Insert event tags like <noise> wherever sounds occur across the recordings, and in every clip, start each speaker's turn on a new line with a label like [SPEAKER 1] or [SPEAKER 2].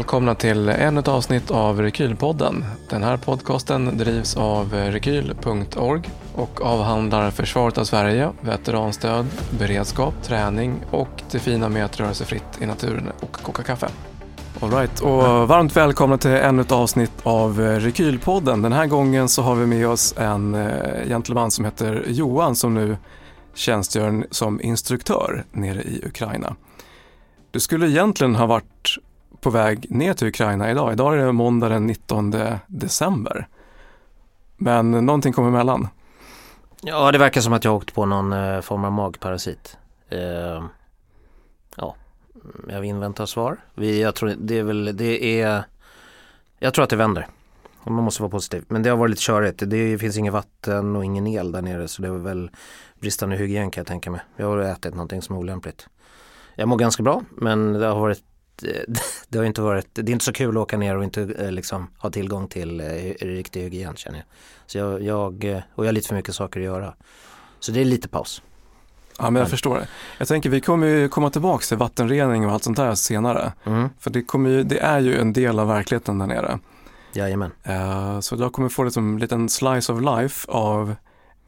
[SPEAKER 1] välkomna till ännu ett avsnitt av Rekylpodden. Den här podcasten drivs av rekyl.org och avhandlar försvaret av Sverige, veteranstöd, beredskap, träning och det fina med att röra sig fritt i naturen och koka kaffe. All right, och varmt välkomna till ännu ett avsnitt av Rekylpodden. Den här gången så har vi med oss en eh, gentleman som heter Johan som nu tjänstgör som instruktör nere i Ukraina. Du skulle egentligen ha varit på väg ner till Ukraina idag. Idag är det måndag den 19 december. Men någonting kom emellan.
[SPEAKER 2] Ja, det verkar som att jag åkt på någon eh, form av magparasit. Eh, ja, mm, jag inväntar svar. Vi, jag tror det är väl, det är, jag tror att det vänder. Man måste vara positiv. Men det har varit lite körigt. Det finns inget vatten och ingen el där nere så det är väl bristande hygien kan jag tänka mig. Jag har ätit någonting som är olämpligt. Jag mår ganska bra men det har varit det har inte varit, det är inte så kul att åka ner och inte eh, liksom ha tillgång till eh, riktig hygien känner jag. Så jag, jag, eh, och jag har lite för mycket saker att göra. Så det är lite paus.
[SPEAKER 1] Ja men jag förstår det. Jag tänker vi kommer ju komma tillbaka till vattenrening och allt sånt där senare.
[SPEAKER 2] Mm.
[SPEAKER 1] För det, kommer ju, det är ju en del av verkligheten där nere.
[SPEAKER 2] Jajamän.
[SPEAKER 1] Uh, så jag kommer få liksom en liten slice of life av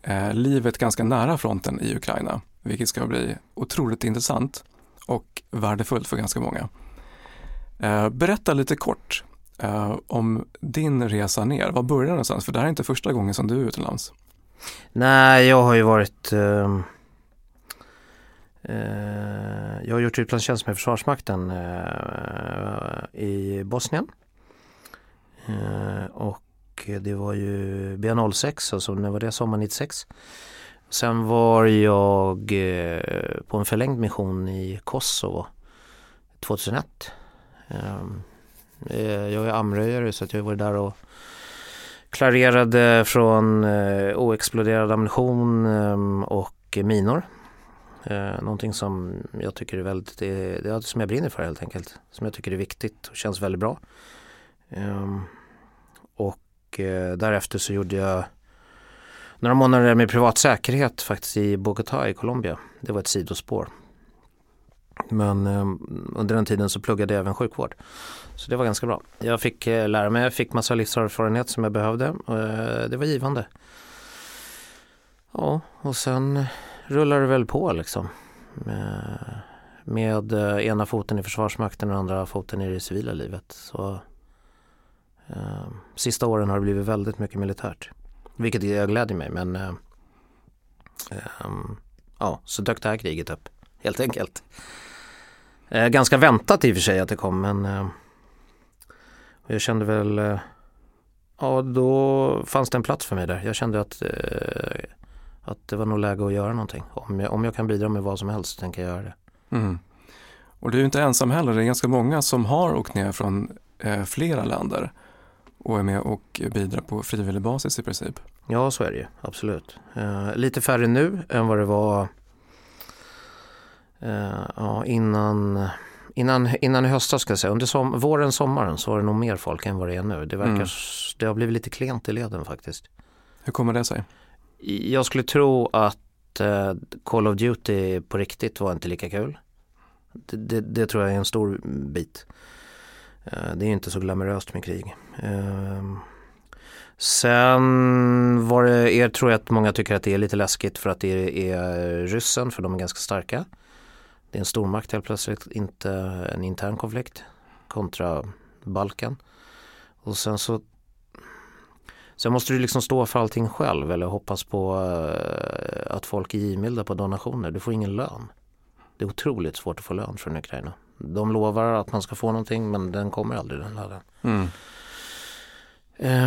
[SPEAKER 1] uh, livet ganska nära fronten i Ukraina. Vilket ska bli otroligt intressant och värdefullt för ganska många. Eh, berätta lite kort eh, om din resa ner. Var började du någonstans? För det här är inte första gången som du är utomlands.
[SPEAKER 2] Nej, jag har ju varit ehm, Eh, jag har gjort utlandstjänst med Försvarsmakten eh, i Bosnien. Eh, och det var ju B06, alltså när var det? Sommar 96. Sen var jag eh, på en förlängd mission i Kosovo 2001. Ehm, eh, jag är amröjare så jag var där och klarerade från eh, oexploderad ammunition ehm, och minor eh, någonting som jag tycker är väldigt, det, det som jag brinner för helt enkelt. Som jag tycker är viktigt och känns väldigt bra. Ehm, och därefter så gjorde jag några månader med privat säkerhet faktiskt i Bogotá i Colombia. Det var ett sidospår. Men eh, under den tiden så pluggade jag även sjukvård. Så det var ganska bra. Jag fick eh, lära mig, jag fick massa livserfarenhet som jag behövde. Eh, det var givande. Ja, och sen rullar det väl på liksom. Med, med eh, ena foten i Försvarsmakten och andra foten i det civila livet. Så, eh, sista åren har det blivit väldigt mycket militärt. Vilket jag gläder mig men eh, eh, ja, så dök det här kriget upp helt enkelt. Eh, ganska väntat i och för sig att det kom men eh, jag kände väl eh, Ja då fanns det en plats för mig där. Jag kände att att det var nog läge att göra någonting. Om jag, om jag kan bidra med vad som helst så tänker jag göra det.
[SPEAKER 1] Mm. Och du är inte ensam heller, det är ganska många som har åkt ner från eh, flera länder och är med och bidrar på frivillig basis i princip.
[SPEAKER 2] Ja, så är det ju, absolut. Eh, lite färre nu än vad det var eh, ja, innan, innan, innan i höstas ska jag säga. Under som, våren, sommaren så var det nog mer folk än vad det är nu. Det, verkar, mm. det har blivit lite klent i leden faktiskt.
[SPEAKER 1] Hur kommer det sig?
[SPEAKER 2] Jag skulle tro att eh, Call of Duty på riktigt var inte lika kul. Det, det, det tror jag är en stor bit. Eh, det är inte så glamoröst med krig. Eh, sen var det, er tror jag att många tycker att det är lite läskigt för att det är ryssen för de är ganska starka. Det är en stormakt helt plötsligt, inte en intern konflikt kontra Balkan. Och sen så Sen måste du liksom stå för allting själv eller hoppas på uh, att folk är givmilda på donationer. Du får ingen lön. Det är otroligt svårt att få lön från Ukraina. De lovar att man ska få någonting men den kommer aldrig den lönen. Mm.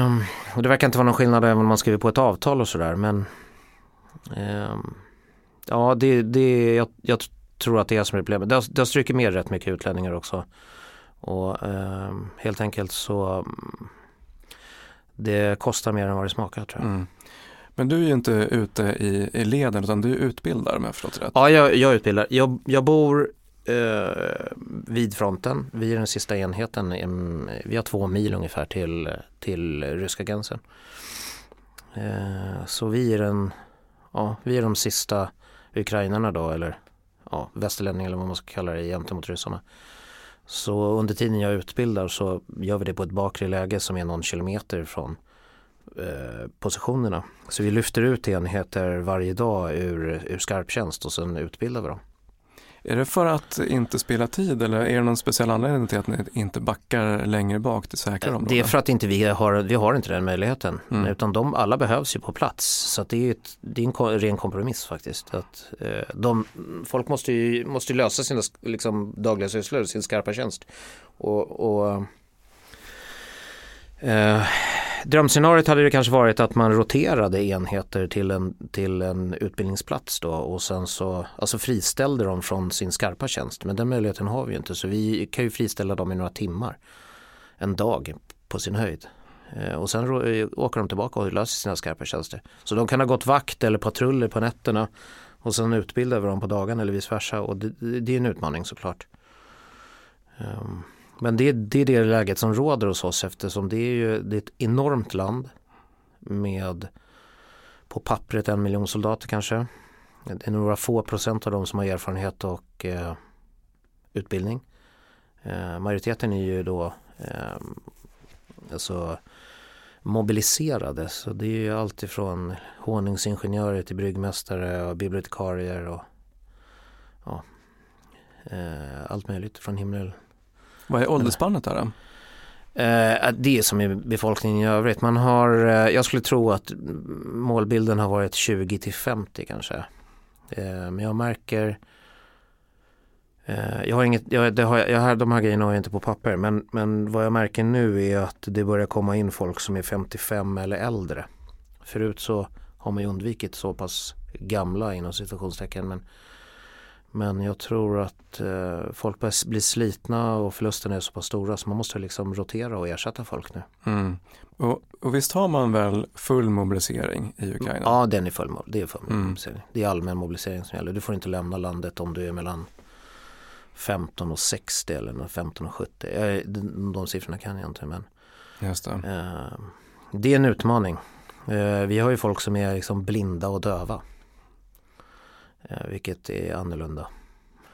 [SPEAKER 2] Um, och det verkar inte vara någon skillnad även om man skriver på ett avtal och sådär men um, Ja det, det jag, jag, tror att det är som är problemet. Det har, det har strukit med rätt mycket utlänningar också. Och um, helt enkelt så det kostar mer än vad det smakar tror jag. Mm.
[SPEAKER 1] Men du är ju inte ute i, i leden utan du utbildar om jag förstått rätt.
[SPEAKER 2] Ja, jag, jag utbildar. Jag, jag bor eh, vid fronten. Vi är den sista enheten. Vi har två mil ungefär till, till ryska gränsen. Eh, så vi är, den, ja, vi är de sista ukrainarna då eller ja, västerlänningar eller vad man ska kalla det gentemot ryssarna. Så under tiden jag utbildar så gör vi det på ett bakre läge som är någon kilometer från eh, positionerna. Så vi lyfter ut enheter varje dag ur, ur skarptjänst och sen utbildar vi dem.
[SPEAKER 1] Är det för att inte spela tid eller är det någon speciell anledning till att ni inte backar längre bak till säkra områden?
[SPEAKER 2] Det är för att inte vi har, vi har inte den möjligheten. Mm. Utan de, alla behövs ju på plats. Så det är, ett, det är en ren kompromiss faktiskt. Att, eh, de, folk måste ju, måste lösa sina liksom, dagliga sysslor, sin skarpa tjänst. Och, och eh, Drömscenariot hade det kanske varit att man roterade enheter till en, till en utbildningsplats då och sen så alltså friställde dem från sin skarpa tjänst. Men den möjligheten har vi ju inte så vi kan ju friställa dem i några timmar. En dag på sin höjd. Eh, och sen eh, åker de tillbaka och löser sina skarpa tjänster. Så de kan ha gått vakt eller patruller på nätterna och sen utbildar vi dem på dagen eller vice versa. Och det, det är en utmaning såklart. Um, men det, det är det läget som råder hos oss eftersom det är ju det är ett enormt land med på pappret en miljon soldater kanske. Det är några få procent av dem som har erfarenhet och eh, utbildning. Eh, majoriteten är ju då eh, alltså mobiliserade så det är ju alltifrån honungsingenjörer till bryggmästare och bibliotekarier och ja, eh, allt möjligt från himmel
[SPEAKER 1] vad är åldersspannet där då?
[SPEAKER 2] Eh, det är som i befolkningen i övrigt. Man har, eh, jag skulle tro att målbilden har varit 20 till 50 kanske. Eh, men jag märker jag har inget, jag, det har, jag har, de här grejerna har jag inte på papper men, men vad jag märker nu är att det börjar komma in folk som är 55 eller äldre. Förut så har man ju undvikit så pass gamla inom situationstecken men men jag tror att eh, folk börjar bli slitna och förlusterna är så pass stora så man måste liksom rotera och ersätta folk nu.
[SPEAKER 1] Mm. Och, och, visst har man väl full mobilisering i Ukraina?
[SPEAKER 2] Ja, den är full, det är full mm. mobilisering. Det är allmän mobilisering som gäller. Du får inte lämna landet om du är mellan 15 och 60 eller 15 och 70. De, de siffrorna kan jag inte men
[SPEAKER 1] Just det. Eh,
[SPEAKER 2] det är en utmaning. Eh, vi har ju folk som är liksom blinda och döva. Eh, vilket är annorlunda.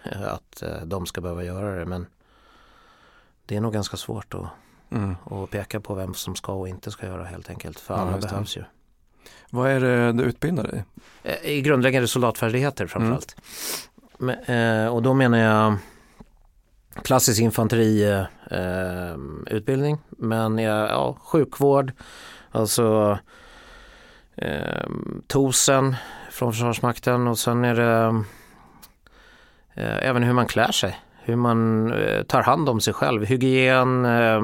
[SPEAKER 2] Eh, <laughs> att eh, de ska behöva göra det men det är nog ganska svårt att, mm. att peka på vem som ska och inte ska göra helt enkelt. För alla ja, behövs ju.
[SPEAKER 1] Vad är det du utbildar dig
[SPEAKER 2] i? I grundläggande soldatfärdigheter framförallt. Mm. Men, och då menar jag klassisk infanteriutbildning. Eh, men ja, sjukvård, alltså eh, TOSen från Försvarsmakten och sen är det eh, även hur man klär sig. Hur man eh, tar hand om sig själv. Hygien, eh,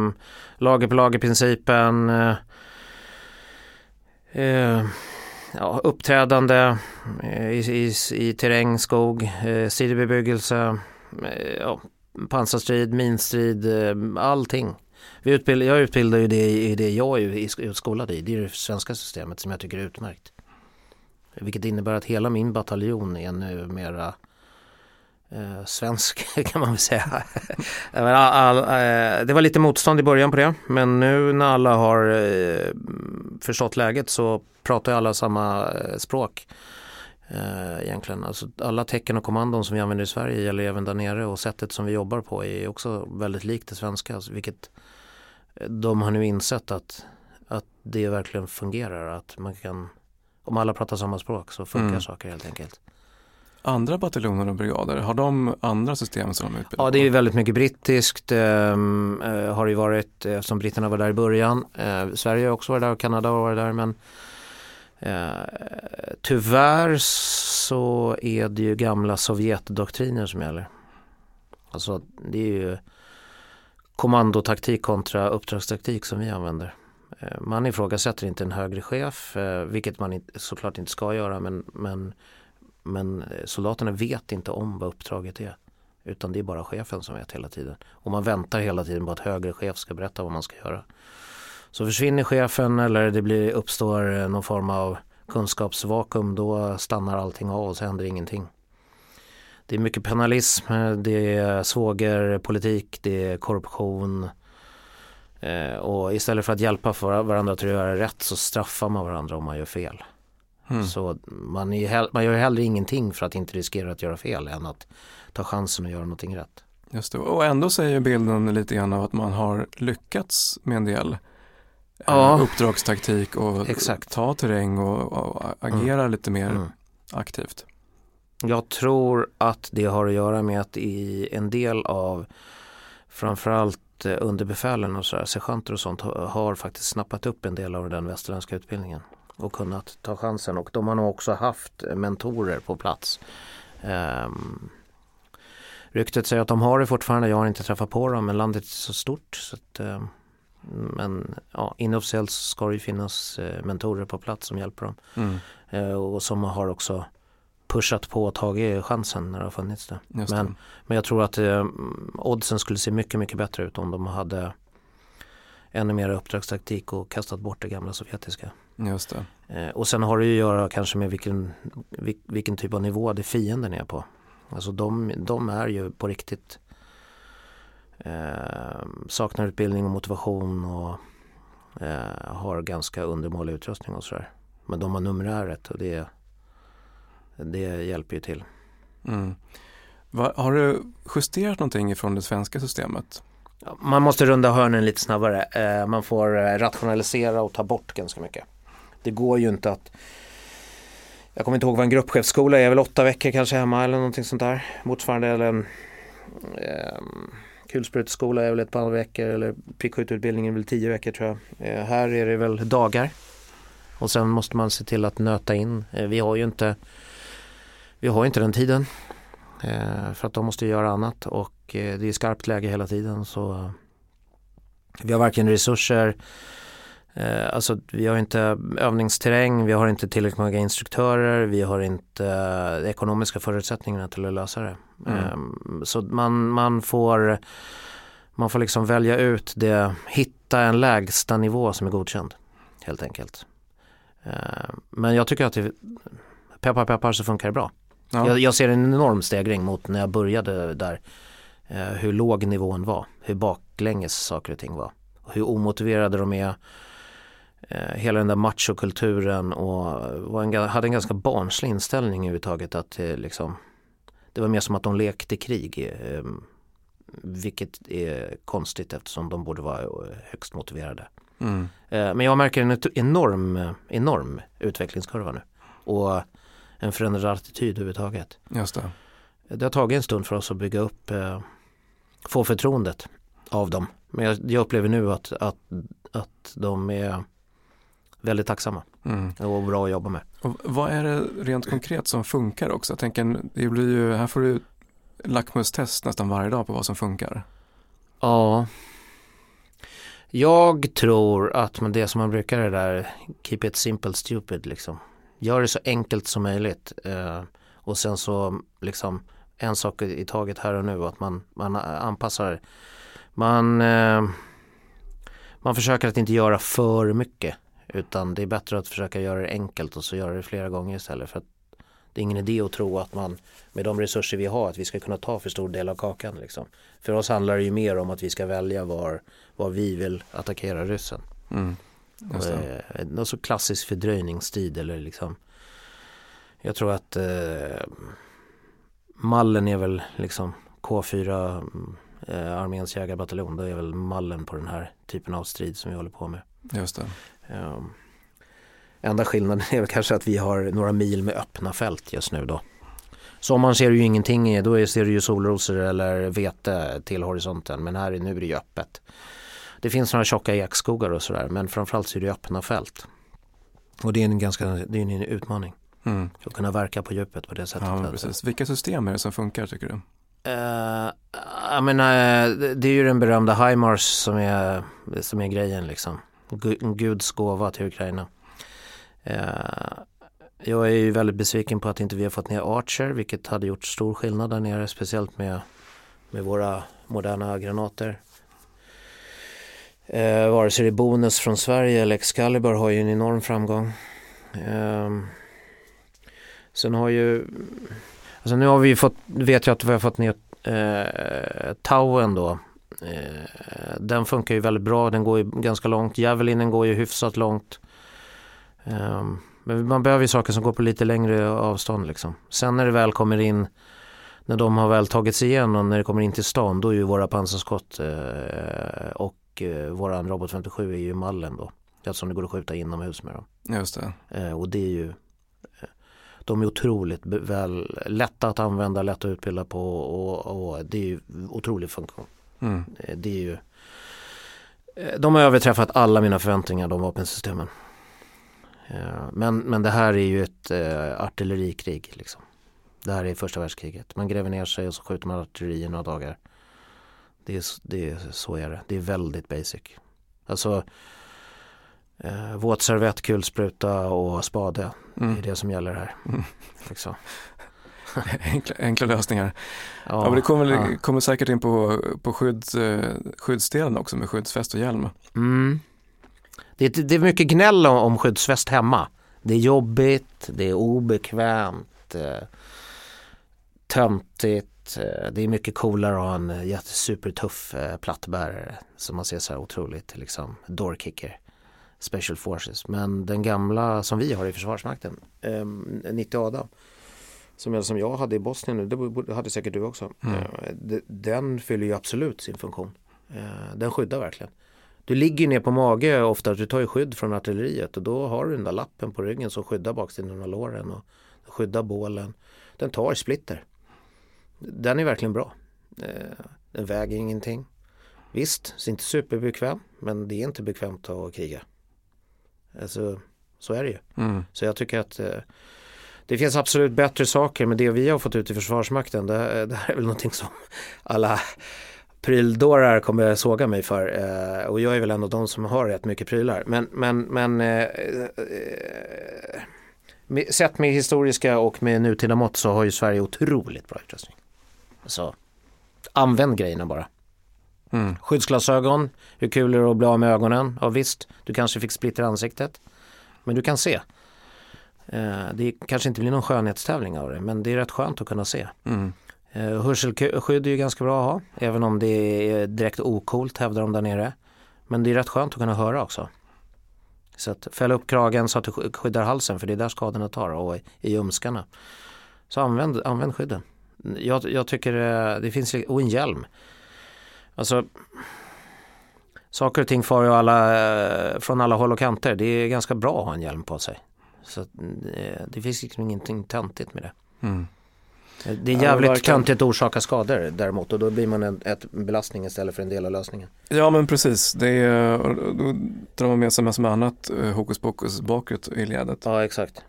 [SPEAKER 2] lager på lager-principen. Eh, eh, ja, uppträdande i, i, i terräng, skog, eh, sidobebyggelse, eh, ja, pansarstrid, minstrid, eh, allting. Vi utbildar, jag utbildar ju det i det jag är utskolad i. Det är det svenska systemet som jag tycker är utmärkt. Vilket innebär att hela min bataljon är numera eh, svensk <laughs> kan man väl säga. all, all, eh, det var lite motstånd i början på det men nu när alla har eh, förstått läget så pratar alla samma eh, språk. Eh, egentligen. Alltså, alla tecken och kommandon som vi använder i Sverige gäller även där nere och sättet som vi jobbar på är också väldigt likt det svenska. Alltså, vilket eh, de har nu insett att, att det verkligen fungerar. Att man kan om alla pratar samma språk så funkar mm. saker helt enkelt.
[SPEAKER 1] Andra bataljoner och brigader, har de andra system som de utbildar
[SPEAKER 2] Ja, det är väldigt mycket brittiskt. Eh, har det varit, eftersom britterna var där i början. Eh, Sverige har också varit där och Kanada har varit där. Men eh, tyvärr så är det ju gamla Sovjetdoktriner som gäller. Alltså det är ju kommandotaktik kontra uppdragstaktik som vi använder. Eh, man ifrågasätter inte en högre chef, eh, vilket man såklart inte ska göra, men, men, men eh, soldaterna vet inte om vad uppdraget är. Utan det är bara chefen som vet hela tiden. Och man väntar hela tiden på att högre chef ska berätta vad man ska göra. Så försvinner chefen eller det blir, uppstår någon form av kunskapsvakuum då stannar allting av och så händer ingenting. Det är mycket penalism, det är svågerpolitik, det är korruption, Eh, och istället för att hjälpa varandra att göra rätt så straffar man varandra om man gör fel. Mm. Så man, är, man gör hellre ingenting för att inte riskera att göra fel än att ta chansen att göra någonting rätt.
[SPEAKER 1] Just det. Och ändå säger bilden lite grann av att man har lyckats med en del eh,
[SPEAKER 2] Ja.
[SPEAKER 1] uppdragstaktik och
[SPEAKER 2] Exakt.
[SPEAKER 1] ta terräng och, och agera lite mer
[SPEAKER 2] Mm.
[SPEAKER 1] aktivt.
[SPEAKER 2] Jag tror att det har att göra med att i en del av framförallt eh, underbefälen och sergeanter och sånt har, faktiskt snappat upp en del av den västerländska utbildningen och kunnat ta chansen och de har nog också haft mentorer på plats. Um, ryktet säger att de har det fortfarande, jag har inte träffat på dem men landet är så stort så att, eh, men ja, inofficiellt ska det ju finnas eh, mentorer på plats som hjälper dem
[SPEAKER 1] Mm.
[SPEAKER 2] eh, och som har också pushat på och tagit chansen när det har funnits det.
[SPEAKER 1] Just
[SPEAKER 2] Men, men jag tror att eh, oddsen skulle se mycket, mycket bättre ut om de hade ännu mer uppdragstaktik och kastat bort det gamla sovjetiska.
[SPEAKER 1] det. Just det.
[SPEAKER 2] Eh, och sen har det ju att göra kanske med vilken, vil, vilken typ av nivå det fienden är på. Alltså de, de är ju på riktigt eh, saknar utbildning och motivation och eh, har ganska undermålig utrustning och sådär. Men de har numeräret och det, det hjälper ju till.
[SPEAKER 1] Mm. Har du justerat någonting ifrån det svenska systemet?
[SPEAKER 2] Man måste runda hörnen lite snabbare. Eh, Man får eh, rationalisera och ta bort ganska mycket. Det går ju inte att Jag kommer inte ihåg vad en gruppchefsskola är, väl åtta veckor kanske hemma eller någonting sånt där. Motsvarande eller en eh, kulspruteskola är väl ett par veckor eller prickskytteutbildningen är väl tio veckor tror jag. Eh, här är det väl dagar. Och sen måste man se till att nöta in. Eh, vi har ju inte Vi har inte den tiden. Eh, för att de måste göra annat och eh, det är skarpt läge hela tiden så vi har varken resurser eh, Alltså vi har inte övningsterräng, vi har inte tillräckligt många instruktörer, vi har inte ekonomiska förutsättningarna till att lösa det.
[SPEAKER 1] Mm.
[SPEAKER 2] Eh, så man, man får man får liksom välja ut det, hitta en lägsta nivå som är godkänd helt enkelt. Eh, men jag tycker att det, peppar peppar så funkar det bra.
[SPEAKER 1] Ja.
[SPEAKER 2] Jag, jag ser en enorm stegring mot när jag började där. Eh, hur låg nivån var, hur baklänges saker och ting var. Hur omotiverade de är. Eh, hela den där machokulturen och en, hade en ganska barnslig inställning överhuvudtaget. Att eh, liksom, det var mer som att de lekte krig. Eh, vilket är konstigt eftersom de borde vara eh, högst motiverade.
[SPEAKER 1] Mm.
[SPEAKER 2] Eh, Men jag märker en enorm, enorm utvecklingskurva nu. Och en förändrad attityd överhuvudtaget.
[SPEAKER 1] Just det.
[SPEAKER 2] Det har tagit en stund för oss att bygga upp, eh, få förtroendet av dem. Men jag, jag upplever nu att, att, att de är väldigt tacksamma
[SPEAKER 1] Mm.
[SPEAKER 2] och bra att jobba med.
[SPEAKER 1] Och vad är det rent konkret som funkar också? Jag tänker, det blir ju, här får du lackmustest nästan varje dag på vad som funkar.
[SPEAKER 2] Ja, jag tror att man det som man brukar det där, keep it simple stupid liksom. Gör det så enkelt som möjligt eh, och sen så liksom en sak i taget här och nu att man, man anpassar man, eh, man försöker att inte göra för mycket utan det är bättre att försöka göra det enkelt och så göra det flera gånger istället för att det är ingen idé att tro att man med de resurser vi har att vi ska kunna ta för stor del av kakan liksom. För oss handlar det ju mer om att vi ska välja var, var vi vill attackera ryssen.
[SPEAKER 1] Mm.
[SPEAKER 2] Eh, Någon så klassisk fördröjningstid eller liksom Jag tror att eh, mallen är väl liksom K4 eh, arméns jägarbataljon. Det är väl mallen på den här typen av strid som vi håller på med.
[SPEAKER 1] Just det.
[SPEAKER 2] Um, enda skillnaden <laughs> är väl kanske att vi har några mil med öppna fält just nu då. Sommaren ser du ju ingenting, i, då ser du ju solrosor eller vete till horisonten men här är, nu är det ju öppet. Det finns några tjocka ekskogar och sådär men framförallt så är det öppna fält. Och det är en ganska, det är en utmaning
[SPEAKER 1] Mm.
[SPEAKER 2] att kunna verka på djupet på det sättet.
[SPEAKER 1] Ja, precis. Vilka system är det som funkar tycker du?
[SPEAKER 2] Uh, jag menar, det- det är ju den berömda HIMARS som är, som är grejen liksom. Guds gåva till Ukraina. Eh, jag är ju väldigt besviken på att inte vi har fått ner Archer, vilket hade gjort stor skillnad där nere, speciellt med, med våra moderna granater. Eh, vare sig det är Bonus från Sverige eller Excalibur har ju en enorm framgång. Eh, sen har ju, alltså nu har vi ju fått, vet jag att vi har fått ner eh, Tauen då. Eh, den funkar ju väldigt bra, den går ju ganska långt. Javelinen går ju hyfsat långt. Eh, men man behöver ju saker som går på lite längre avstånd liksom. Sen när det väl kommer in när de har väl tagit sig igenom, när det kommer in till stan, då är ju våra pansarskott eh, och eh, våran robot 57 är ju mallen då. Eftersom det går att skjuta inomhus med dem.
[SPEAKER 1] Just det.
[SPEAKER 2] Eh, och det är ju eh, de är otroligt väl, lätta att använda, lätta att utbilda på och, och det är ju otrolig funktion.
[SPEAKER 1] Mm.
[SPEAKER 2] Eh, det är ju eh, de har överträffat alla mina förväntningar, de vapensystemen. Men, men det här är ju ett artillerikrig. Liksom. Det här är första världskriget. Man gräver ner sig och så skjuter man artilleri i några dagar. Det är, det är, så är det. Det är väldigt basic. Alltså eh, våtservett, kulspruta och spade. Mm. Det är det som gäller här. Mm. Liksom. <laughs>
[SPEAKER 1] enkla, enkla, lösningar. Ja, ja, men det kommer, ja. kommer säkert in på, på skydd, skyddsdelen också med skyddsväst och hjälm.
[SPEAKER 2] Mm. Det, är, det är mycket gnäll om skyddsväst hemma. Det är jobbigt, det är obekvämt, eh, töntigt. Eh, det är mycket coolare att ha en jättesupertuff eh, plattbärare som man ser så här otroligt liksom doorkicker. Special Forces. Men den gamla som vi har i Försvarsmakten, eh, 90 Adam, som jag, som jag hade i Bosnien nu, det hade säkert du också. Mm. Eh, den fyller ju absolut sin funktion. Den skyddar verkligen. Du ligger ner på mage ofta, du tar ju skydd från artilleriet och då har du den där lappen på ryggen som skyddar baksidan av låren och skyddar bålen. Den tar splitter. Den är verkligen bra. Eh, den väger ingenting. Visst, det är inte superbekväm men det är inte bekvämt att kriga. Alltså, så är det ju. Mm. Så jag tycker att eh, det finns absolut bättre saker men det vi har fått ut i Försvarsmakten det, det här är väl någonting som alla pryldårar kommer såga mig för. Eh, och jag är väl en av de som har rätt mycket prylar. Men, men, men eh, eh, sett med historiska och med nutida mått så har ju Sverige otroligt bra utrustning. Så använd grejerna bara. Mm. Skyddsglasögon, hur kul är det att bli av med ögonen? Ja visst, du kanske fick splitter ansiktet. Men du kan se. Eh, det kanske inte blir någon skönhetstävling av det men det är rätt skönt att kunna se. Mm. Uh, hörselskydd är ju ganska bra att ha, även om det är direkt okult hävdar de där nere. Men det är rätt skönt att kunna höra också. Så att fälla upp kragen så att du skyddar halsen för det är där skadorna tar och i ljumskarna. Så använd, använd skydden. Jag, jag tycker uh, det finns, och en hjälm. Alltså saker och ting far ju alla, uh, från alla håll och kanter. Det är ganska bra att ha en hjälm på sig. Så det finns liksom ingenting töntigt med det. Mm. Det är jävligt ja, töntigt att orsaka skador däremot och då blir man en ett belastning istället för en del av lösningen.
[SPEAKER 1] Ja men precis, det är, då drar man med sig massor med annat eh, hokus pokus bakåt i ledet.
[SPEAKER 2] Ja exakt.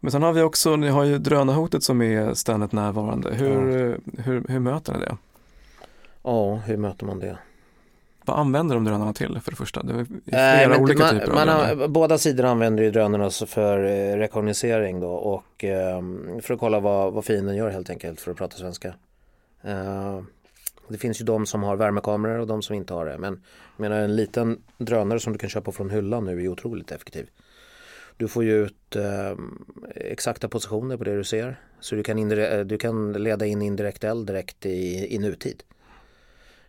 [SPEAKER 1] Men sen har vi också, ni har ju drönarhotet som är ständigt närvarande. Hur, ja. hur, hur möter ni det?
[SPEAKER 2] Ja, hur möter man det?
[SPEAKER 1] Vad använder de drönarna till för det första? Det är flera äh, olika
[SPEAKER 2] man,
[SPEAKER 1] typer
[SPEAKER 2] man av har, Båda sidor använder ju drönarna för eh, rekognosering då och eh, för att kolla vad, vad fienden gör helt enkelt för att prata svenska. Eh, det finns ju de som har värmekameror och de som inte har det. Men menar en liten drönare som du kan köpa från hyllan nu är otroligt effektiv. Du får ju ut eh, exakta positioner på det du ser. Så du kan, du kan leda in indirekt eld direkt i, i nutid.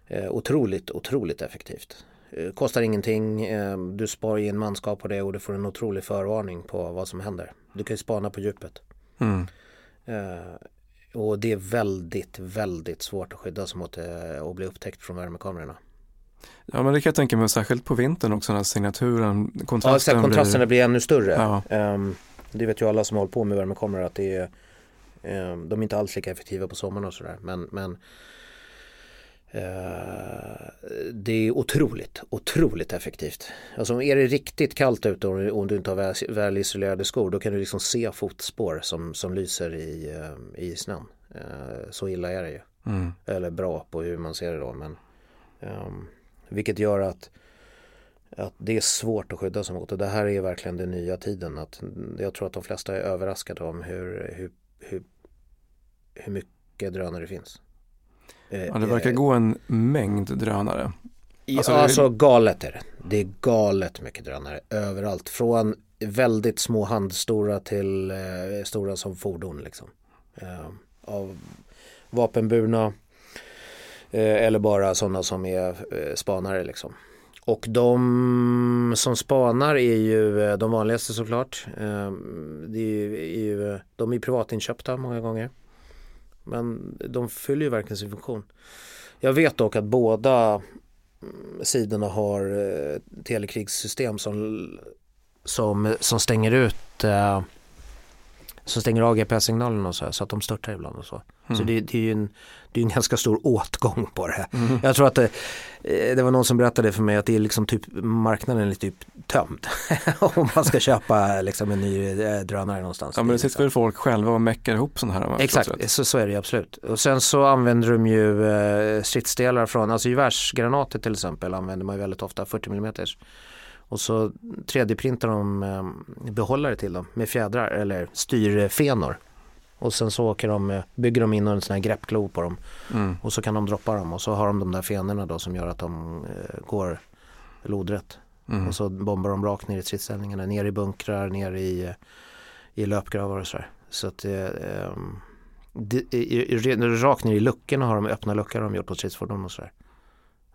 [SPEAKER 2] Eh, otroligt, otroligt effektivt. Eh, kostar ingenting, eh, du sparar in manskap på det och du får en otrolig förvarning på vad som händer. Du kan ju spana på djupet. Mm. Och det är väldigt, väldigt svårt att skydda sig mot att bli upptäckt från värmekamerorna.
[SPEAKER 1] Ja men det kan jag tänka mig särskilt på vintern också när signaturen, kontrasten
[SPEAKER 2] ja, kontrasterna blir, blir ännu större. Ja. Um, det vet ju alla som håller på med värmekameror att det är, um, de är inte alls lika effektiva på sommaren och sådär. Men, men Eh, det är otroligt, otroligt effektivt. Alltså är det riktigt kallt ute och du inte har väl isolerade skor då kan du liksom se fotspår som, som lyser i, eh, i snön. Eh, så illa är det ju. Mm. Eller bra på hur man ser det då. Men, um, vilket gör att, att det är svårt att skydda sig mot. Och det här är verkligen den nya tiden. Att jag tror att de flesta är överraskade om hur, hur, hur, hur mycket drönare det finns.
[SPEAKER 1] Ja, det verkar gå en mängd drönare.
[SPEAKER 2] Alltså, alltså galet är det. Det är galet mycket drönare överallt. Från väldigt små handstora till eh, stora som fordon liksom. Eh, av vapenburna eh, eller bara sådana som är eh, spanare liksom. Och de som spanar är ju eh, de vanligaste såklart. Eh, det är ju, de är privatinköpta många gånger. Men de fyller ju verkligen sin funktion. Jag vet dock att båda mm, sidorna har eh, telekrigssystem som, som, som stänger ut eh, som stänger av GPS-signalen och så här, så att de störtar ibland och så. Mm. Så det, det, är ju en, det är en ganska stor åtgång på det. Mm. Jag tror att det, eh, det, var någon som berättade för mig att det är liksom typ marknaden är typ tömd. <laughs> Om man ska köpa liksom en ny eh, drönare någonstans.
[SPEAKER 1] Ja men det sitter väl folk själva och meckar ihop sådana här.
[SPEAKER 2] Exakt, så, så är det absolut. Och sen så använder de ju eh, stridsdelar från, alltså gevärsgranater till exempel använder man ju väldigt ofta 40 mm. Och så 3D-printar de eh, behållare till dem med fjädrar eller styrfenor. Och sen så åker de, bygger de in en sån här greppklo på dem. Mm. Och så kan de droppa dem och så har de de där fenorna då som gör att de eh, går lodrätt. Mm. Och så bombar de rakt ner i stridsställningarna, ner i bunkrar, ner i, i löpgravar och sådär. Så att eh, det, i, i, rakt ner i luckorna har de öppna luckor har de gjort på stridsfordon och sådär.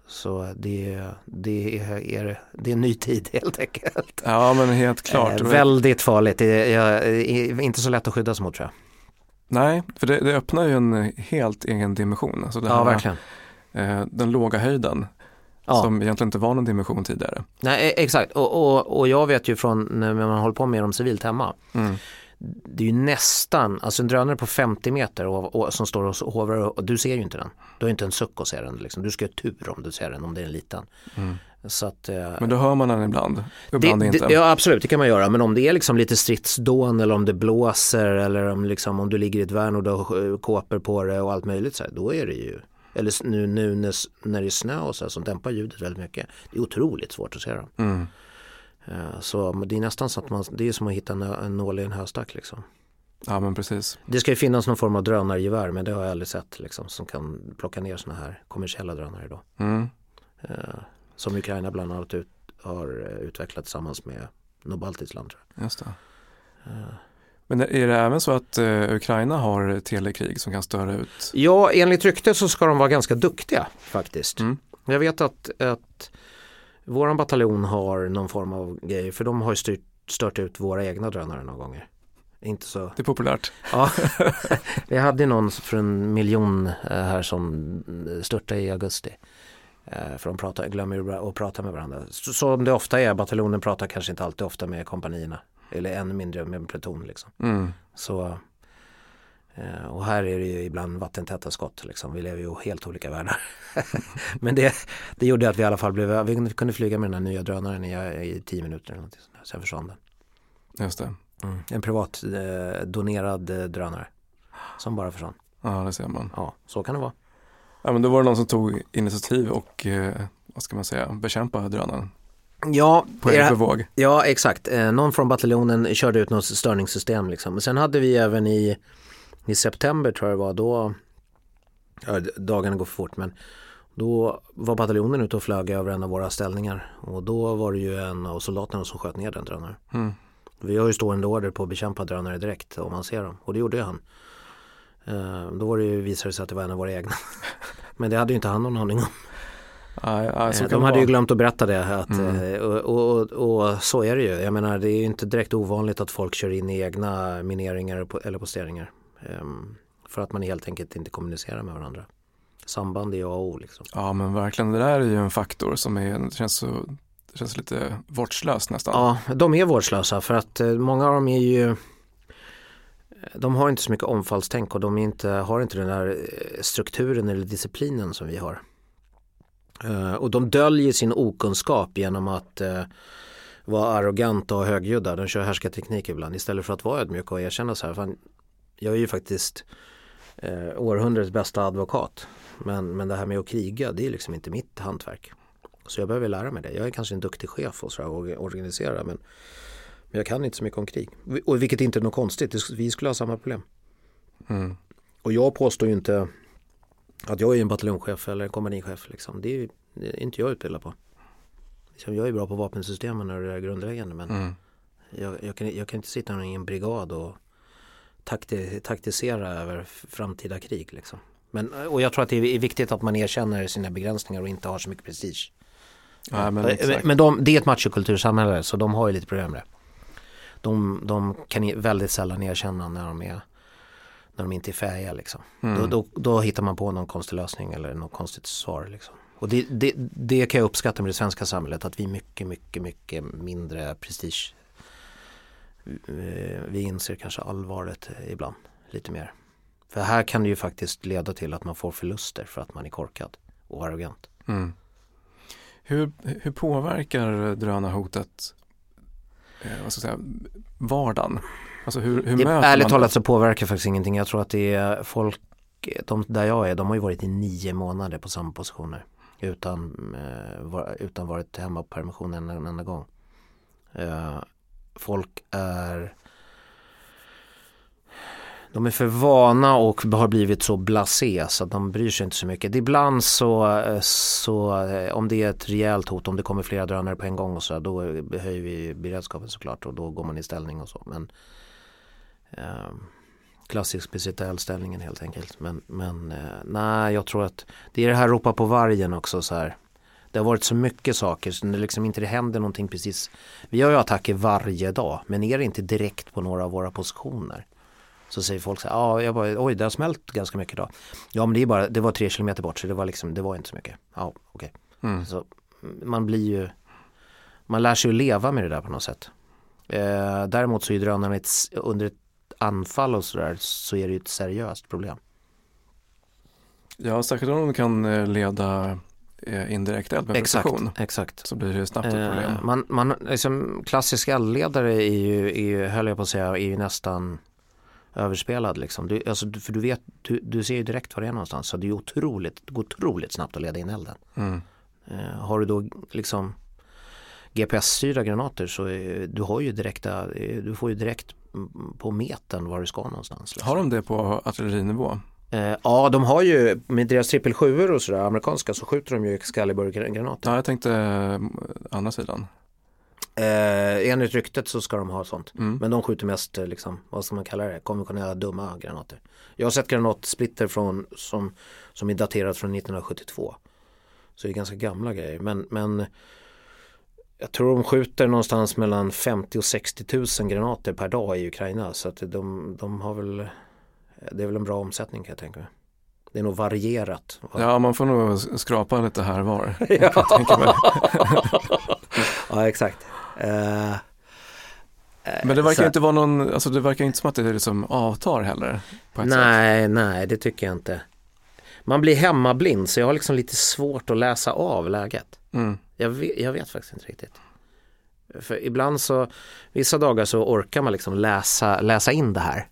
[SPEAKER 2] Så det, det, är, det är en ny tid helt enkelt.
[SPEAKER 1] Ja men helt klart.
[SPEAKER 2] Eh, väldigt farligt, det är, inte så lätt att skydda sig mot tror jag.
[SPEAKER 1] Nej, för det, det öppnar ju en helt egen dimension. Alltså
[SPEAKER 2] här, ja, verkligen.
[SPEAKER 1] Eh, den låga höjden ja. som egentligen inte var någon dimension tidigare.
[SPEAKER 2] Nej, e- exakt. Och, och, och jag vet ju från när man håller på med dem civilt hemma. Mm det är ju nästan, alltså en drönare på 50 meter och, och, som står och hovrar och du ser ju inte den. Du har inte en suck att se den. Liksom. Du ska ha tur om du ser den om det är en liten. Mm. Att, eh,
[SPEAKER 1] men då hör man den ibland, ibland
[SPEAKER 2] det,
[SPEAKER 1] inte.
[SPEAKER 2] Det, ja absolut, det kan man göra. Men om det är liksom lite stridsdån eller om det blåser eller om, liksom, om du ligger i ett värn och du har kåpor på det och allt möjligt så här, då är det ju eller nu, nu när, när det är snö och så här, som dämpar ljudet väldigt mycket. Det är otroligt svårt att se dem. Mm. Eh, så det är nästan så att man, det är som att hitta en nål i en höstack liksom.
[SPEAKER 1] Ja men precis.
[SPEAKER 2] Det ska ju finnas någon form av drönargevär men det har jag aldrig sett liksom som kan plocka ner sådana här kommersiella drönare då. Mm. Eh, som Ukraina bland annat ut, har eh, utvecklat tillsammans med Nobaltis land. Tror
[SPEAKER 1] jag. Just det. Men är det även så att uh, Ukraina har telekrig som kan störa ut?
[SPEAKER 2] Ja, enligt rykte så ska de vara ganska duktiga faktiskt. Mm. Jag vet att, att Våran bataljon har någon form av grej för de har ju styrt, stört ut våra egna drönare några gånger. Inte så.
[SPEAKER 1] Det är populärt.
[SPEAKER 2] Ja, <laughs> vi hade någon för en miljon eh, här som störtade i augusti. Eh, för de pratar, glömmer att prata med varandra. Så, som det ofta är, bataljonen pratar kanske inte alltid ofta med kompanierna. Eller ännu mindre med pluton liksom. Mm. Så Eh, och här är det ju ibland vattentäta skott liksom. Vi lever ju i helt olika världar. <laughs> Men det, det gjorde att vi i alla fall blev, vi kunde flyga med den här nya drönaren i, i tio minuter eller någonting. Sen försvann den.
[SPEAKER 1] Just det.
[SPEAKER 2] Mm. En privat eh, donerad eh, drönare. Som bara försvann.
[SPEAKER 1] Ja det ser man.
[SPEAKER 2] Ja så kan det vara.
[SPEAKER 1] Ja men då var det någon som tog initiativ och eh, vad ska man säga bekämpa drönaren.
[SPEAKER 2] Ja,
[SPEAKER 1] på egen våg.
[SPEAKER 2] Ja exakt. Eh, någon från bataljonen körde ut något störningssystem liksom. Men sen hade vi även i i september tror jag det var, då, ja, dagarna går för fort men då var bataljonen ute och flög över en av våra ställningar och då var det ju en av soldaterna som sköt ner den drönaren. Mm. Vi har ju stående order på att bekämpa drönare direkt om man ser dem och det gjorde ju han. Uh, då var det ju, visade det sig att det var en av våra egna. <laughs> Men det hade ju inte han någon aning om.
[SPEAKER 1] Aj, aj,
[SPEAKER 2] uh, de hade ju glömt att berätta det. Att, mm. uh, och, och, och, så är det ju. Jag menar det är ju inte direkt ovanligt att folk kör in i egna mineringar eller posteringar. Ehm, för att man helt enkelt inte kommunicerar med varandra. Samband är A och O. Liksom.
[SPEAKER 1] Ja men verkligen, det där är ju en faktor som är, känns, så, det känns lite vårdslöst nästan.
[SPEAKER 2] Ja, de är vårdslösa för att eh, många av dem är ju de har inte så mycket omfallstänk och de inte, har inte den där eh, strukturen eller disciplinen som vi har. Uh, och de döljer sin okunskap genom att vara arroganta och högljudda. De kör härskarteknik ibland istället för att vara ödmjuka och erkänna så här. Fan, jag är ju faktiskt eh, århundradets bästa advokat. Men, men det här med att kriga det är liksom inte mitt hantverk. Så jag behöver lära mig det. Jag är kanske en duktig chef och sådär och organiserar men, men jag kan inte så mycket om krig. Och vilket inte är något konstigt. Vi skulle ha samma problem. Mm. Och jag påstår ju inte att jag är en bataljonschef eller en kompanichef. Liksom. Det, är, det är inte jag utbildad på. Liksom, jag är bra på vapensystemen och det grundläggande men mm. jag, jag, kan, jag kan inte sitta i en brigad och takti, taktisera över framtida krig. Liksom. Men, och jag tror att det är viktigt att man erkänner sina begränsningar och inte har så mycket prestige.
[SPEAKER 1] Ja, men
[SPEAKER 2] men de, det är ett machokultursamhälle så de har ju lite problem med det. De, de kan väldigt sällan erkänna när de är när de inte är färdiga liksom. Mm. Då, då, då, hittar man på någon konstig lösning eller något konstigt svar liksom. Och det, det, det kan jag uppskatta med det svenska samhället att vi är mycket, mycket, mycket mindre prestige. Vi inser kanske allvaret ibland lite mer. För här kan det ju faktiskt leda till att man får förluster för att man är korkad och arrogant. Mm.
[SPEAKER 1] Hur, hur påverkar drönarhotet eh, vad ska jag säga, vardagen? Alltså hur, hur det, möter
[SPEAKER 2] ärligt
[SPEAKER 1] man
[SPEAKER 2] talat så påverkar faktiskt ingenting. Jag tror att det är folk, de, där jag är, de har ju varit i nio månader på samma positioner. Utan, eh, utan varit hemma på permission en, en enda gång. Eh, folk är de är för vana och har blivit så blasé så att de bryr sig inte så mycket. Ibland så, eh, så eh, om det är ett rejält hot, om det kommer flera drönare på en gång och så då höjer vi beredskapen såklart och då går man i ställning och så. Men eh, klassisk speciell ställningen helt enkelt. Men, men eh, nej, jag tror att det är det här ropa på vargen också så här. Det har varit så mycket saker så det liksom inte det händer någonting precis. Vi har ju attacker varje dag men är det inte direkt på några av våra positioner. Så säger folk så här, jag bara, oj det har smält ganska mycket idag. Ja men det är bara, det var tre kilometer bort så det var liksom, det var inte så mycket. Ja, okej. Okay. Mm. Så man blir ju, man lär sig att leva med det där på något sätt. Eh, däremot så är drönarna ett, under ett anfall och sådär så är det ju ett seriöst problem.
[SPEAKER 1] Ja, särskilt om de kan eh, leda indirekt eld med
[SPEAKER 2] exakt, exakt.
[SPEAKER 1] Så blir det snabbt ett problem.
[SPEAKER 2] Eh, man, man, liksom, klassisk eldledare är ju, är ju, höll jag på att säga, är ju nästan överspelad liksom. Du, alltså, för du vet, du, du ser ju direkt var det är någonstans. Så det är otroligt, det går otroligt snabbt att leda in elden. Mm. Uh, har du då liksom GPS-styrda granater så är, du har ju direkta, du får ju direkt på metern var du ska någonstans.
[SPEAKER 1] Liksom. Har de det på artillerinivå?
[SPEAKER 2] Uh, ja, de har ju med deras trippel 7 och sådär, amerikanska, så skjuter de ju Excalibur-granater.
[SPEAKER 1] Ja, jag tänkte uh, andra sidan.
[SPEAKER 2] Eh, enligt ryktet så ska de ha sånt. Mm. Men de skjuter mest, eh, liksom, vad ska man kalla det, konventionella dumma granater. Jag har sett granatsplitter från, som, som är daterat från 1972. Så det är ganska gamla grejer. Men, men jag tror de skjuter någonstans mellan 50 och 60 000 granater per dag i Ukraina. Så att de, de har väl, det är väl en bra omsättning kan jag tänka mig. Det är nog varierat.
[SPEAKER 1] Ja, man får nog skrapa lite här var. <laughs>
[SPEAKER 2] ja. <laughs> ja, exakt. Uh,
[SPEAKER 1] men det verkar så, inte vara någon, alltså det verkar inte som att det liksom avtar heller.
[SPEAKER 2] nej, sätt. nej det tycker jag inte. Man blir hemmablind så jag har liksom lite svårt att läsa av läget. Mm. Jag, vet, jag vet faktiskt inte riktigt. För ibland så, vissa dagar så orkar man liksom läsa, läsa in det här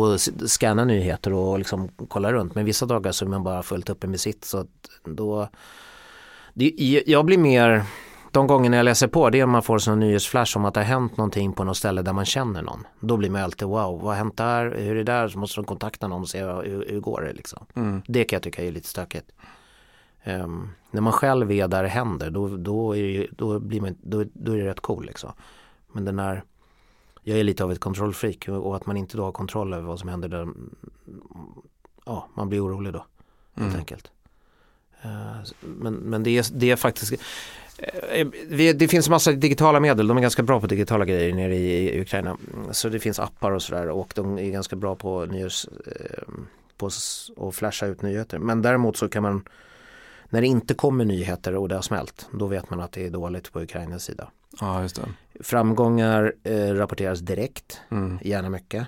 [SPEAKER 2] och scanna nyheter och liksom kolla runt. Men vissa dagar så är man bara fullt uppe med sitt så då det, jag blir mer de gångerna jag läser på det är om man får en nyhetsflash om att det har hänt någonting på något ställe där man känner någon. Då blir man alltid wow, vad har hänt där, hur är det där, så måste de kontakta någon och se hur, hur går det liksom. Mm. Det kan jag tycka är lite stökigt. Um, när man själv är där det händer då, då, är, det, då, blir man, då, då är det rätt cool liksom. Men den där, jag är lite av ett kontrollfreak och att man inte då har kontroll över vad som händer där, ja man blir orolig då helt mm. enkelt. Uh, men, men det, är, det är faktiskt Eh, det finns massa digitala medel, de är ganska bra på digitala grejer nere i Ukraina. Så det finns appar och sådär och de är ganska bra på nyhets, eh, på att flasha ut nyheter. Men däremot så kan man, när det inte kommer nyheter och det har smält, då vet man att det är dåligt på Ukrainas sida.
[SPEAKER 1] Ja, just det.
[SPEAKER 2] Framgångar eh, rapporteras direkt, mm. gärna mycket.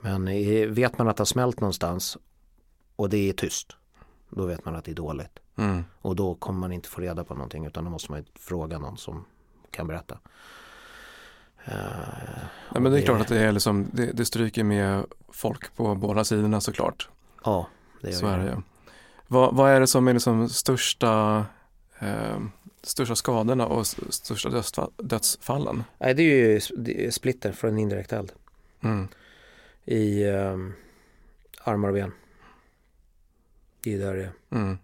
[SPEAKER 2] Men vet man att det har smält någonstans och det är tyst, då vet man att det är dåligt. Mm. Och då kommer man inte få reda på någonting utan då måste man fråga någon som kan berätta.
[SPEAKER 1] Uh, ja, men det är klart att det, är liksom, det, det stryker med folk på båda sidorna såklart.
[SPEAKER 2] Ja, det gör
[SPEAKER 1] Så är det. Vad, vad är det som är liksom största, eh, största skadorna och största dödsfall, dödsfallen?
[SPEAKER 2] Nej, det är ju det splitter från indirekt eld. Mm. I um, armar och ben. Det är där det är. Mm.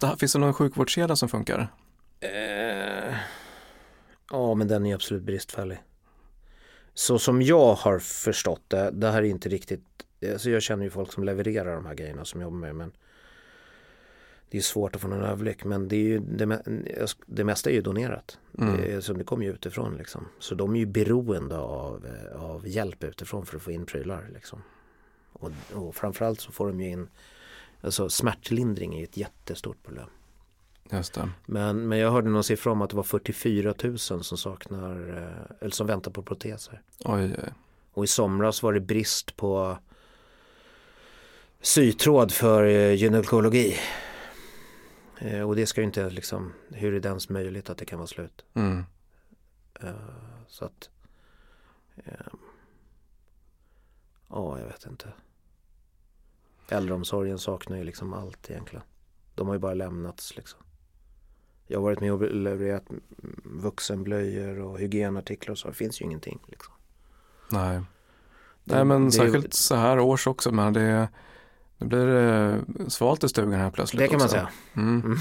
[SPEAKER 1] Det, finns det någon sjukvårdskedja som funkar?
[SPEAKER 2] Eh, ja, men den är absolut bristfällig. Så som jag har förstått det, det här är inte riktigt, alltså jag känner ju folk som levererar de här grejerna som jobbar med men det är svårt att få någon överblick men det, är ju, det, det mesta är ju donerat. Mm. Det, så det kommer ju utifrån liksom. Så de är ju beroende av, av hjälp utifrån för att få in prylar liksom. Och, och framförallt så får de ju in, alltså smärtlindring är ett jättestort problem.
[SPEAKER 1] Just det.
[SPEAKER 2] Men, men jag hörde någon siffra om att det var 44 000 som saknar, eh, eller som väntar på proteser.
[SPEAKER 1] Oj, oj.
[SPEAKER 2] Och i somras var det brist på sytråd för eh, gynekologi. Eh, och det ska ju inte liksom, hur är det ens möjligt att det kan vara slut?
[SPEAKER 1] Mm.
[SPEAKER 2] Eh, så att, eh, ja jag vet inte. Äldreomsorgen saknar ju liksom allt egentligen. De har ju bara lämnats liksom. Jag har varit med och levererat vuxenblöjor och hygienartiklar och så. Det finns ju ingenting. Liksom.
[SPEAKER 1] Nej.
[SPEAKER 2] Det-
[SPEAKER 1] Nej men
[SPEAKER 2] det-
[SPEAKER 1] särskilt så här års också. Men det, det blir eh, svalt i stugan här plötsligt
[SPEAKER 2] Det kan man
[SPEAKER 1] också.
[SPEAKER 2] säga.
[SPEAKER 1] Mm.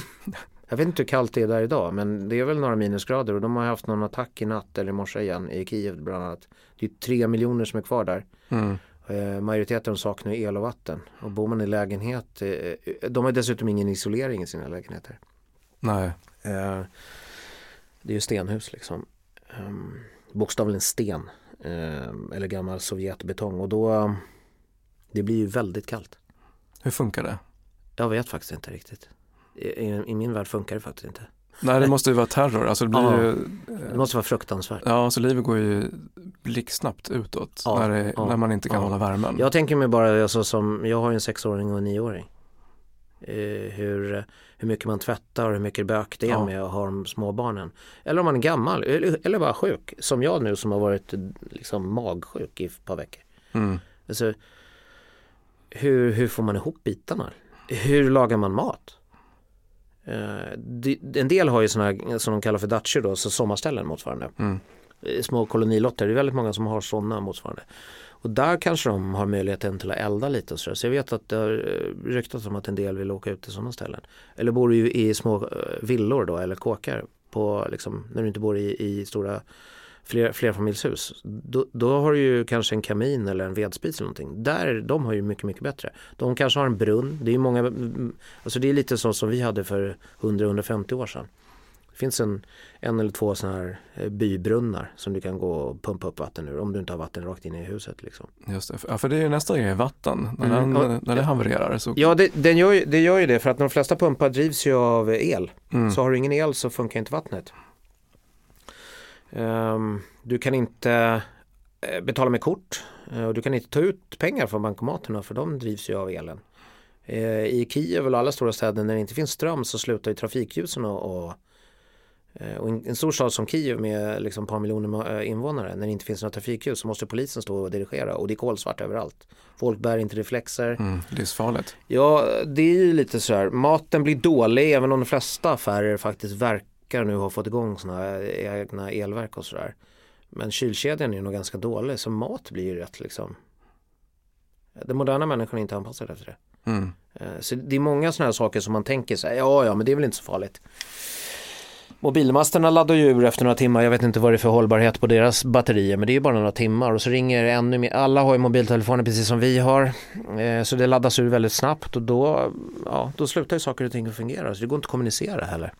[SPEAKER 2] Jag vet inte hur kallt det är där idag men det är väl några minusgrader och de har haft någon attack i natt eller i morse igen i Kiev bland annat. Det är tre miljoner som är kvar där.
[SPEAKER 1] Mm.
[SPEAKER 2] Eh, majoriteten saknar el och vatten och bor man i lägenhet, eh, de har dessutom ingen isolering i sina lägenheter.
[SPEAKER 1] Nej.
[SPEAKER 2] Eh, det är ju stenhus liksom. Um, bokstavligen sten. eh, eller gammal sovjetbetong och då det blir ju väldigt kallt.
[SPEAKER 1] Hur funkar det?
[SPEAKER 2] Jag vet faktiskt inte riktigt. I, i, i min värld funkar det faktiskt inte.
[SPEAKER 1] Nej det måste ju vara terror. Alltså det blir
[SPEAKER 2] Ja.
[SPEAKER 1] ju,
[SPEAKER 2] Det måste vara fruktansvärt.
[SPEAKER 1] ja så livet går ju blixtsnabbt utåt.
[SPEAKER 2] Ja,
[SPEAKER 1] när, det,
[SPEAKER 2] ja,
[SPEAKER 1] när man inte kan hålla värmen.
[SPEAKER 2] Jag tänker mig bara alltså, som, jag har ju en sexåring och en nioåring. Eh, hur, hur mycket man tvättar och hur mycket bök det är med att ha de små barnen. Eller om man är gammal eller, eller bara sjuk. Som jag nu som har varit liksom magsjuk i ett par veckor.
[SPEAKER 1] Mm.
[SPEAKER 2] Alltså, hur, hur får man ihop bitarna? Hur lagar man mat? Eh, en del har ju sådana som de kallar för datscher då, så sommarställen motsvarande.
[SPEAKER 1] Mm.
[SPEAKER 2] Små kolonilotter, det är väldigt många som har sådana motsvarande. Och där kanske de har möjligheten till att elda lite och så, så jag vet att det har eh, ryktats om att en del vill åka ut till sådana ställen. Eller bor ju i små eh, villor då eller kåkar på, liksom, när du inte bor i, i stora fler, flerfamiljshus. Då, då har du ju kanske en kamin eller en vedspis eller någonting. Där, de har ju mycket, mycket bättre. De kanske har en brunn. Det är många, mm, alltså det är lite så som vi hade för 100-150 år sedan. Det finns en, en eller två sådana här eh, bybrunnar som du kan gå och pumpa upp vatten ur om du inte har vatten rakt in i huset. Liksom.
[SPEAKER 1] Just det. Ja, för det är ju nästa grej, vatten. När,
[SPEAKER 2] Mm.
[SPEAKER 1] den, när det havererar så
[SPEAKER 2] Ja, det, den gör ju, det gör ju det för att de flesta pumpar drivs ju av el.
[SPEAKER 1] mm.
[SPEAKER 2] Så har du ingen el så funkar inte vattnet. Ehm, du kan inte eh, betala med kort eh, och du kan inte ta ut pengar från bankomaterna för de drivs ju av elen. Eh, I Kiev och alla stora städer när det inte finns ström så slutar ju trafikljusen och, och, en stor stad som Kiev med liksom ett par miljoner invånare när det inte finns några trafikljus så måste polisen stå och dirigera och det är kolsvart överallt. Folk bär inte reflexer.
[SPEAKER 1] Mm, livsfarligt.
[SPEAKER 2] Ja, det är ju lite så här. Maten blir dålig även om de flesta affärer faktiskt verkar nu ha fått igång sådana egna elverk och sådär. Men kylkedjan är ju nog ganska dålig så mat blir ju rätt liksom. Den moderna människan är inte anpassad efter det.
[SPEAKER 1] Mm.
[SPEAKER 2] Eh, Så det är många sådana här saker som man tänker sig, ja ja men det är väl inte så farligt. Mobilmasterna laddar ju ur efter några timmar, jag vet inte vad det är för hållbarhet på deras batterier men det är ju bara några timmar och så ringer ännu mer, alla har ju mobiltelefoner precis som vi har. Eh, Så det laddas ur väldigt snabbt och då, ja, då slutar ju saker och ting att fungera så det går inte att kommunicera heller.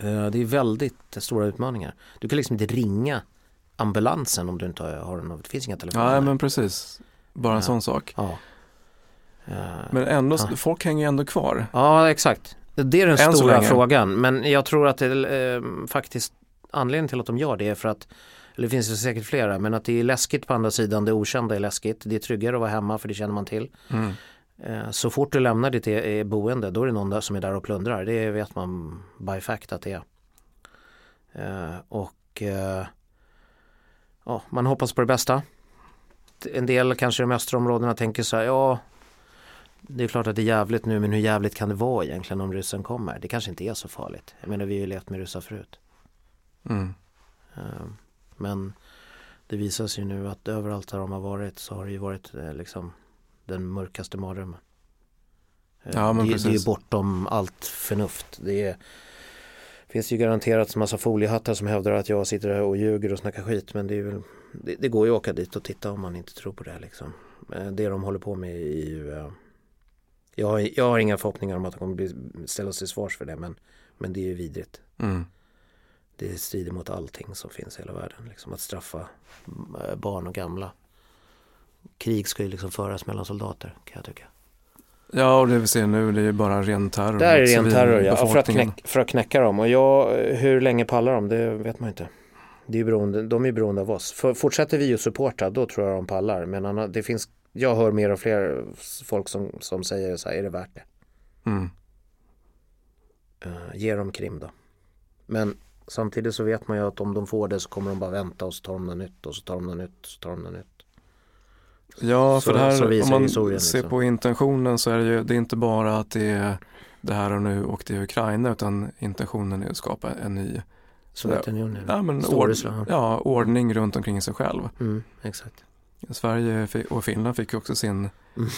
[SPEAKER 2] Eh, Det är väldigt stora utmaningar. Du kan liksom inte ringa ambulansen om du inte har något, det finns inga telefoner.
[SPEAKER 1] Ja, men precis. Bara en
[SPEAKER 2] Ja.
[SPEAKER 1] sån sak.
[SPEAKER 2] Ja. Eh,
[SPEAKER 1] Men ändå, folk hänger ju ändå kvar.
[SPEAKER 2] Ja, exakt. Det är den
[SPEAKER 1] Än
[SPEAKER 2] stora frågan. Men jag tror att det eh, faktiskt anledningen till att de gör det är för att eller det finns ju säkert flera, men att det är läskigt på andra sidan, det okända är läskigt. Det är tryggare att vara hemma för det känner man till.
[SPEAKER 1] Mm.
[SPEAKER 2] Eh, Så fort du lämnar ditt e- boende, då är det någon där som är där och plundrar. Det vet man by fact att det är. Eh, Och eh, ja, man hoppas på det bästa. En del kanske i de östra områdena tänker så här, ja det är klart att det är jävligt nu men hur jävligt kan det vara egentligen om ryssen kommer? Det kanske inte är så farligt. Jag menar vi har ju levt med ryssar förut.
[SPEAKER 1] Mm.
[SPEAKER 2] Men det visar sig nu att överallt där de har varit så har det ju varit liksom den mörkaste mardrömmen. Eh,
[SPEAKER 1] Ja,
[SPEAKER 2] det, det är ju bortom allt förnuft. Det är, finns ju garanterat en massa foliehattar som hävdar att jag sitter här och ljuger och snackar skit men det, är väl, det, det går ju att åka dit och titta om man inte tror på det liksom. Eh, Det de håller på med är ju eh, jag, har, jag har inga förhoppningar om att de kommer bli, ställa sig till svars för det men, men det är ju vidrigt.
[SPEAKER 1] Mm.
[SPEAKER 2] Det strider mot allting som finns i hela världen. Liksom att straffa eh, barn och gamla. Krig ska ju liksom föras mellan soldater kan jag tycka.
[SPEAKER 1] Ja, och det vi ser nu det är ju bara ren terror.
[SPEAKER 2] Det är ren terror ja, för att,
[SPEAKER 1] civilbefolkningen.
[SPEAKER 2] knäck, för att knäcka dem. Och jag, hur länge pallar de? Det vet man inte. Det är beroende, de är beroende av oss. För, fortsätter vi att supporta då tror jag de pallar. Men det finns, jag hör mer och fler folk som, som säger så här, är det värt det?
[SPEAKER 1] Mm.
[SPEAKER 2] Uh, ge dem Krim då. Men samtidigt så vet man ju att om de får det så kommer de bara vänta och så tar de något nytt och så tar de något nytt och så tar de något nytt.
[SPEAKER 1] Ja, för
[SPEAKER 2] Så-
[SPEAKER 1] här,
[SPEAKER 2] så
[SPEAKER 1] om man
[SPEAKER 2] historien,
[SPEAKER 1] ser
[SPEAKER 2] liksom.
[SPEAKER 1] på intentionen så är det ju det är inte bara att det är det här och nu och det är Ukraina utan intentionen är att skapa en ny
[SPEAKER 2] Sovjetunionen.
[SPEAKER 1] ja, men ord, ja, ordning runt omkring sig själv.
[SPEAKER 2] Mm, exakt.
[SPEAKER 1] Sverige och Finland fick ju också sin
[SPEAKER 2] Mm.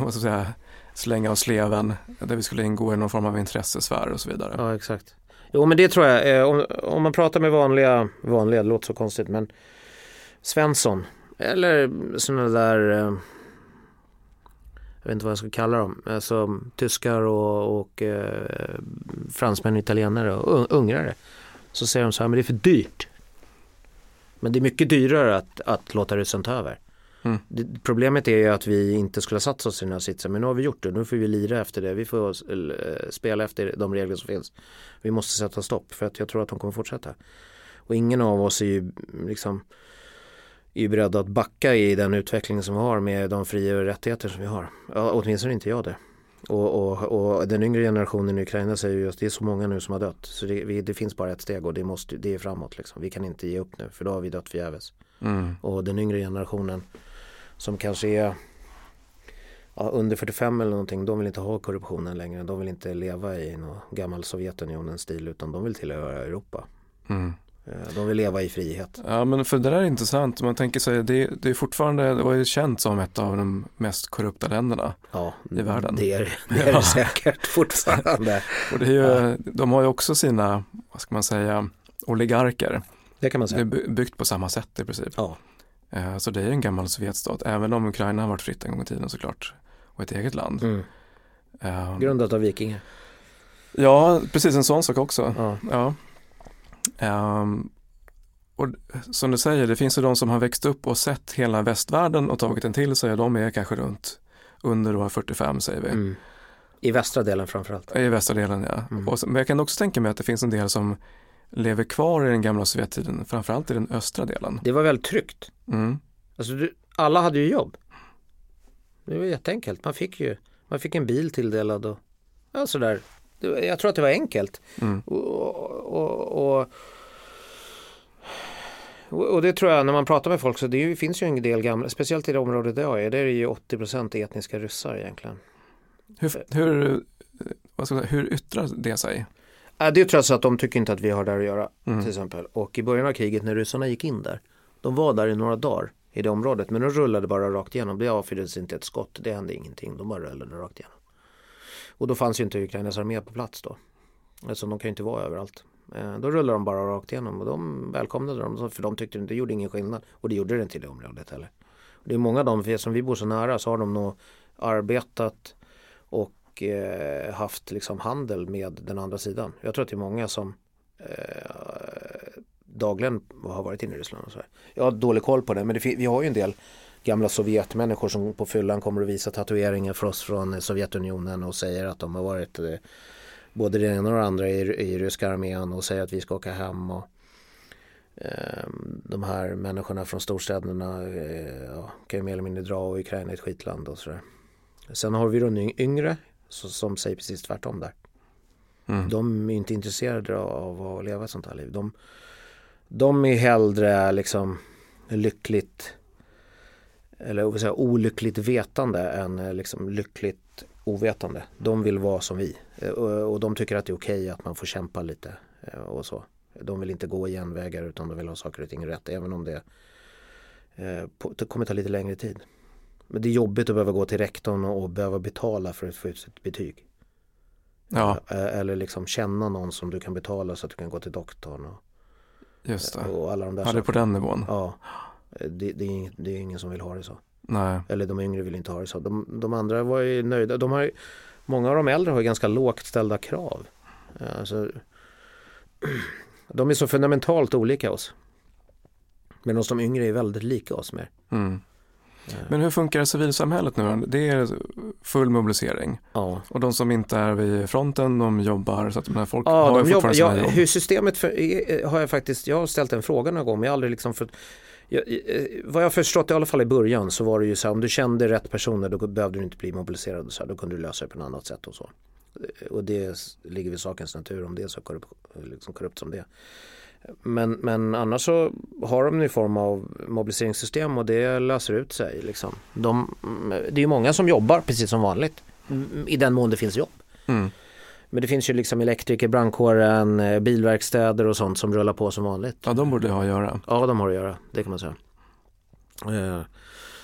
[SPEAKER 1] vad ska säga, slänga av sleven där vi skulle ingå i någon form av intressesfär och så vidare.
[SPEAKER 2] Ja, exakt. Jo, men det tror jag. Eh, om, om man pratar med vanliga, vanliga, det låter så konstigt, men Svensson eller sådana där, eh, jag vet inte vad jag ska kalla dem, alltså tyskar och, och eh, fransmän och italienare och un- ungrare. Så säger de så här, men det är för dyrt. Men det är mycket dyrare att, att låta ryssen ta över.
[SPEAKER 1] Mm.
[SPEAKER 2] Det, problemet är ju att vi inte skulle ha satt oss i den här sitsen, men nu har vi gjort det. Nu får vi lira efter det. Vi får eh, spela efter de regler som finns. Vi måste sätta stopp för att jag tror att de kommer fortsätta. Och ingen av oss är ju liksom är ju beredda att backa i den utveckling som vi har med de fria och rättigheter som vi har. Ja, åtminstone inte jag det. Och, och, och den yngre generationen i Ukraina säger ju att det är så många nu som har dött. Så det, vi, det finns bara ett steg och det, måste, det är framåt. Liksom. Vi kan inte ge upp nu för då har vi dött förgäves.
[SPEAKER 1] Mm.
[SPEAKER 2] Och den yngre generationen som kanske är ja, under 45 eller någonting, de vill inte ha korruptionen längre. De vill inte leva i någon gammal Sovjetunionens stil utan de vill tillhöra Europa.
[SPEAKER 1] Mm.
[SPEAKER 2] Eh, De vill leva i frihet.
[SPEAKER 1] Ja men för det där är intressant. Man tänker sig, det, det är fortfarande, det var ju känt som ett av de mest korrupta länderna.
[SPEAKER 2] Ja,
[SPEAKER 1] I världen.
[SPEAKER 2] det är det, <laughs> är det säkert fortfarande. <laughs>
[SPEAKER 1] Och det är ju, de har ju också sina, vad ska man säga, oligarker.
[SPEAKER 2] Det kan man
[SPEAKER 1] Det är
[SPEAKER 2] säga.
[SPEAKER 1] by- byggt på samma sätt i princip.
[SPEAKER 2] Ja,
[SPEAKER 1] Eh, Så det är ju en gammal sovjetstat, även om Ukraina har varit fritt en gång i tiden såklart. Och ett eget land.
[SPEAKER 2] mm.
[SPEAKER 1] Eh,
[SPEAKER 2] grundat av vikingar.
[SPEAKER 1] Ja, precis en sån sak också.
[SPEAKER 2] Ja.
[SPEAKER 1] Ja. Ehm, och som du säger, det finns ju de som har växt upp och sett hela västvärlden och tagit den till sig. De är kanske runt under då 45 säger vi.
[SPEAKER 2] Mm. I västra delen framförallt.
[SPEAKER 1] I västra delen ja.
[SPEAKER 2] Mm.
[SPEAKER 1] Och men jag kan också tänka mig att det finns en del som lever kvar i den gamla Sovjettiden, framförallt i den östra delen.
[SPEAKER 2] Det var väldigt tryggt.
[SPEAKER 1] Mm.
[SPEAKER 2] Alltså, du, alla hade ju jobb. Det var jätteenkelt. Man fick ju man fick en bil tilldelad och ja, sådär. Jag tror att det var enkelt.
[SPEAKER 1] Mm.
[SPEAKER 2] Och, och, och, och, det tror jag när man pratar med folk så det finns ju en del gamla, speciellt i det området där jag är, där är det ju 80% etniska ryssar egentligen.
[SPEAKER 1] Hur, hur, säga, hur yttrar det sig?
[SPEAKER 2] Det är trots att de tycker inte att vi har där att göra
[SPEAKER 1] Mm.
[SPEAKER 2] till exempel. Och i början av kriget när ryssarna gick in där, de var där i några dagar i det området men de rullade bara rakt igenom. Det avfyrades inte ett skott, det hände ingenting, de bara rullade rakt igenom. Och då fanns ju inte Ukrainas armé på plats då. Alltså de kan ju inte vara överallt. Eh, då rullade de bara rakt igenom och de välkomnade dem för de tyckte det gjorde ingen skillnad. Och det gjorde det inte i det området heller. Det är många av dem, eftersom som vi bor så nära så har de nog arbetat och eh, haft liksom handel med den andra sidan. Jag tror att det är många som eh, dagligen har varit inne i Ryssland. Och så här. Jag har dålig koll på det men det, vi har ju en del gamla Sovjetmänniskor som på fyllan kommer att visa tatueringar för oss från Sovjetunionen och säger att de har varit eh, både det ena och det andra i, i ryska armén och säger att vi ska åka hem. Och, eh, de här människorna från storstäderna eh, ja, kan ju mer eller mindre dra och Ukraina är ett skitland och sådär. Sen har vi de yng- yngre så, som säger precis tvärtom där.
[SPEAKER 1] Mm.
[SPEAKER 2] De är inte intresserade av att leva ett sånt här liv. De, de är hellre liksom lyckligt eller säga, olyckligt vetande än eh, liksom lyckligt ovetande. De vill vara som vi Eh, och, de tycker att det är okej att man får kämpa lite eh, och så. De vill inte gå genvägar utan de vill ha saker och ting rätt även om det, det kommer ta lite längre tid. Men det är jobbigt att behöva gå till rektorn och, behöva betala för att få ut sitt betyg.
[SPEAKER 1] Ja,
[SPEAKER 2] Eller liksom känna någon som du kan betala så att du kan gå till doktorn och,
[SPEAKER 1] just det.
[SPEAKER 2] och alla de där
[SPEAKER 1] Ja, det är på den nivån.
[SPEAKER 2] Ja, det, det, är ing, det är ingen som vill ha det så.
[SPEAKER 1] Nej.
[SPEAKER 2] Eller de yngre vill inte ha det så. De, de andra var ju nöjda. De har, många av de äldre har ju ganska lågt ställda krav. Eh, Alltså, <clears throat> de är så fundamentalt olika oss. Medan de yngre är väldigt lika oss mer.
[SPEAKER 1] Mm. Men hur funkar civilsamhället nu? Det är full mobilisering
[SPEAKER 2] Ja.
[SPEAKER 1] och de som inte är vid fronten de jobbar så att men folk
[SPEAKER 2] Ja,
[SPEAKER 1] har
[SPEAKER 2] de jobbar,
[SPEAKER 1] fortfarande sina
[SPEAKER 2] ja,
[SPEAKER 1] jobb.
[SPEAKER 2] hur systemet för, har jag faktiskt, jag har ställt en fråga någon gång men jag har aldrig liksom för, jag, eh, vad jag förstått i alla fall i början så var det ju så här om du kände rätt personer då behövde du inte bli mobiliserad och så här, då kunde du lösa det på något annat sätt och så. Eh, Och det ligger vid sakens natur om det är så korrupt, liksom korrupt som det är. Men, men annars så har de en form av mobiliseringssystem och det löser ut sig. Liksom. De, det är många som jobbar precis som vanligt mm, i den mån det finns jobb.
[SPEAKER 1] Mm.
[SPEAKER 2] Men det finns ju liksom elektriker, brandkåren, eh, bilverkstäder och sånt som rullar på som vanligt.
[SPEAKER 1] Ja, de borde ha att göra.
[SPEAKER 2] Ja, de har att göra, det kan man säga. Eh,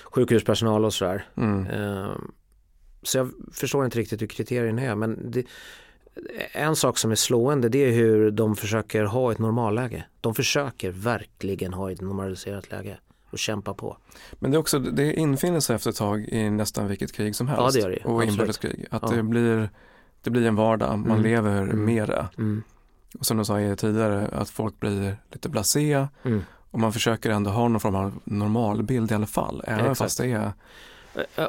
[SPEAKER 2] sjukhuspersonal och sådär.
[SPEAKER 1] Mm.
[SPEAKER 2] Eh, så jag förstår inte riktigt hur kriterierna är. Men det, en sak som är slående det är hur de försöker ha ett normalläge. De försöker verkligen ha ett normaliserat läge och kämpa på.
[SPEAKER 1] Men det är också, det infinner sig efter ett tag i nästan vilket krig som helst.
[SPEAKER 2] Ja, det gör det.
[SPEAKER 1] Och
[SPEAKER 2] Absolut.
[SPEAKER 1] inbördeskrig. Att
[SPEAKER 2] Ja.
[SPEAKER 1] det, blir, det blir en vardag, man
[SPEAKER 2] Mm.
[SPEAKER 1] lever
[SPEAKER 2] Mm.
[SPEAKER 1] mera.
[SPEAKER 2] Mm.
[SPEAKER 1] Och som du sa tidigare, att folk blir lite blasé
[SPEAKER 2] Mm.
[SPEAKER 1] och man försöker ändå ha någon form av normalbild i alla fall. Även
[SPEAKER 2] Exakt.
[SPEAKER 1] fast det är,